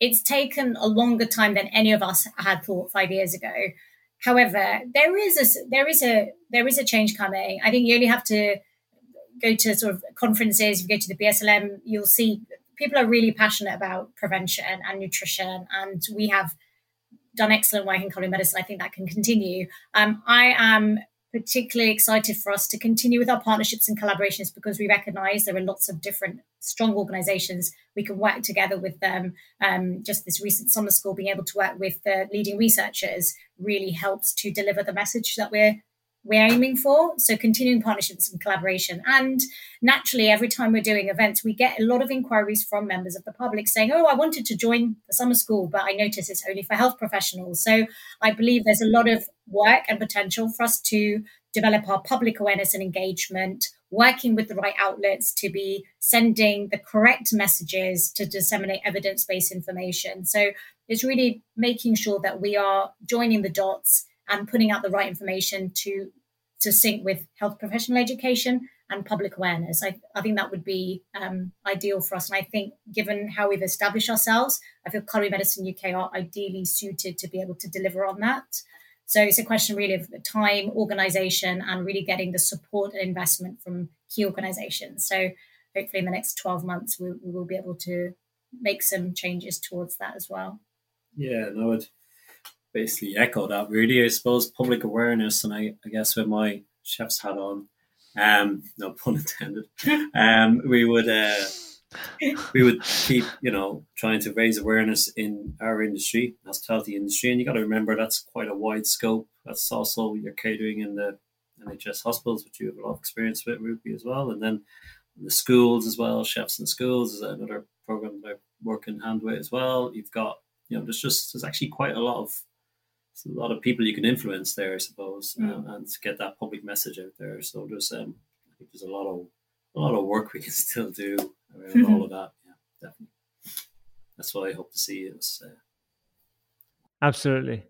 it's taken a longer time than any of us had thought five years ago. However, there is a there is a there is a change coming. I think you only have to go to sort of conferences. If you go to the BSLM, you'll see people are really passionate about prevention and nutrition, and we have done excellent work in culinary medicine. I think that can continue. Um, I am particularly excited for us to continue with our partnerships and collaborations because we recognize there are lots of different strong organizations we can work together with them um, just this recent summer school being able to work with the leading researchers really helps to deliver the message that we're we're aiming for. So continuing partnerships and collaboration. And naturally, every time we're doing events, we get a lot of inquiries from members of the public saying, Oh, I wanted to join the summer school, but I notice it's only for health professionals. So I believe there's a lot of work and potential for us to develop our public awareness and engagement, working with the right outlets to be sending the correct messages to disseminate evidence based information. So it's really making sure that we are joining the dots and putting out the right information to to sync with health professional education and public awareness. I, I think that would be um, ideal for us. And I think, given how we've established ourselves, I feel Culinary Medicine UK are ideally suited to be able to deliver on that. So it's a question really of time, organization, and really getting the support and investment from key organizations. So hopefully, in the next 12 months, we, we will be able to make some changes towards that as well. Yeah, no, it basically echo that really. I suppose public awareness, and I, I guess with my chef's hat on, um, no pun intended, um, we would uh, we would keep you know trying to raise awareness in our industry, hospitality industry, and you got to remember that's quite a wide scope. That's also your catering in the NHS hospitals, which you have a lot of experience with, Rupy, as well, and then the schools as well. Chefs in schools is another program that I work in hand with as well. You've got you know there's just there's actually quite a lot of a lot of people you can influence there, I suppose, mm. uh, and get that public message out there. So there's, um, I think there's a lot of a lot of work we can still do around mm-hmm. all of that. Yeah, definitely. That's what I hope to see. Is uh... absolutely.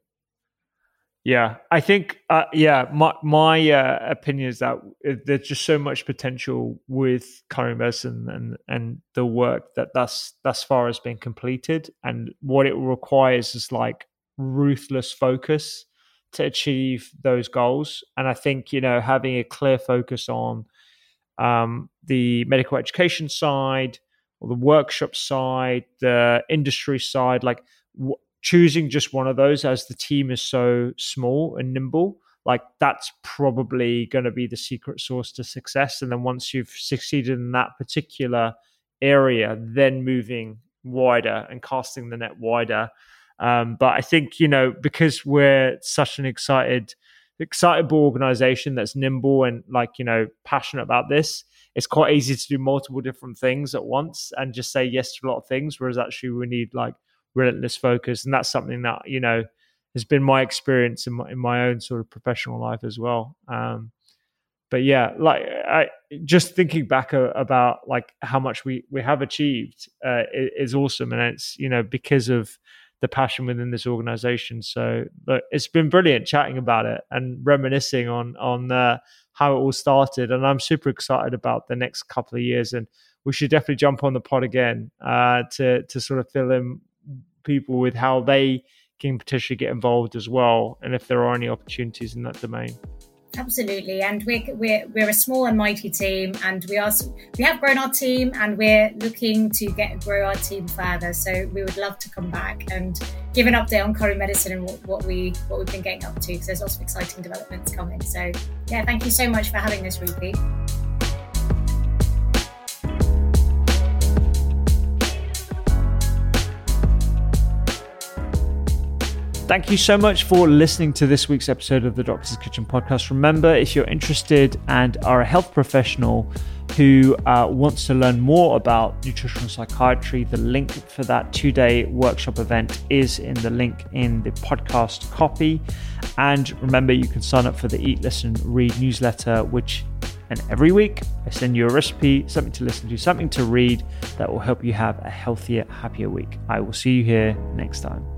Yeah, I think. Uh, yeah, my my uh, opinion is that there's just so much potential with culinary medicine and and the work that thus thus far has been completed, and what it requires is like ruthless focus to achieve those goals. And I think, you know, having a clear focus on um, the medical education side or the workshop side, the industry side, like w- choosing just one of those as the team is so small and nimble, like that's probably going to be the secret sauce to success. And then once you've succeeded in that particular area, then moving wider and casting the net wider. Um, but I think you know because we're such an excited, excitable organization that's nimble and like you know passionate about this. It's quite easy to do multiple different things at once and just say yes to a lot of things. Whereas actually we need like relentless focus, and that's something that you know has been my experience in my, in my own sort of professional life as well. Um, but yeah, like I just thinking back a, about like how much we we have achieved uh, is, awesome, and it's you know because of the passion within this organization. So look, it's been brilliant chatting about it and reminiscing on on uh, how it all started, and I'm super excited about the next couple of years. And we should definitely jump on the pod again uh, to to sort of fill in people with how they can potentially get involved as well, and if there are any opportunities in that domain. Absolutely, and we're, we're we're a small and mighty team, and we are we have grown our team, and we're looking to get grow our team further. So we would love to come back and give an update on Culinary Medicine and what, what we what we've been getting up to, because there's lots of exciting developments coming. So yeah, thank you so much for having us, Rupy. Thank you so much for listening to this week's episode of the Doctor's Kitchen podcast. Remember, if you're interested and are a health professional who uh, wants to learn more about nutritional psychiatry, the link for that two day workshop event is in the link in the podcast copy. And remember, you can sign up for the Eat, Listen, Read newsletter, which and every week I send you a recipe, something to listen to, something to read that will help you have a healthier, happier week. I will see you here next time.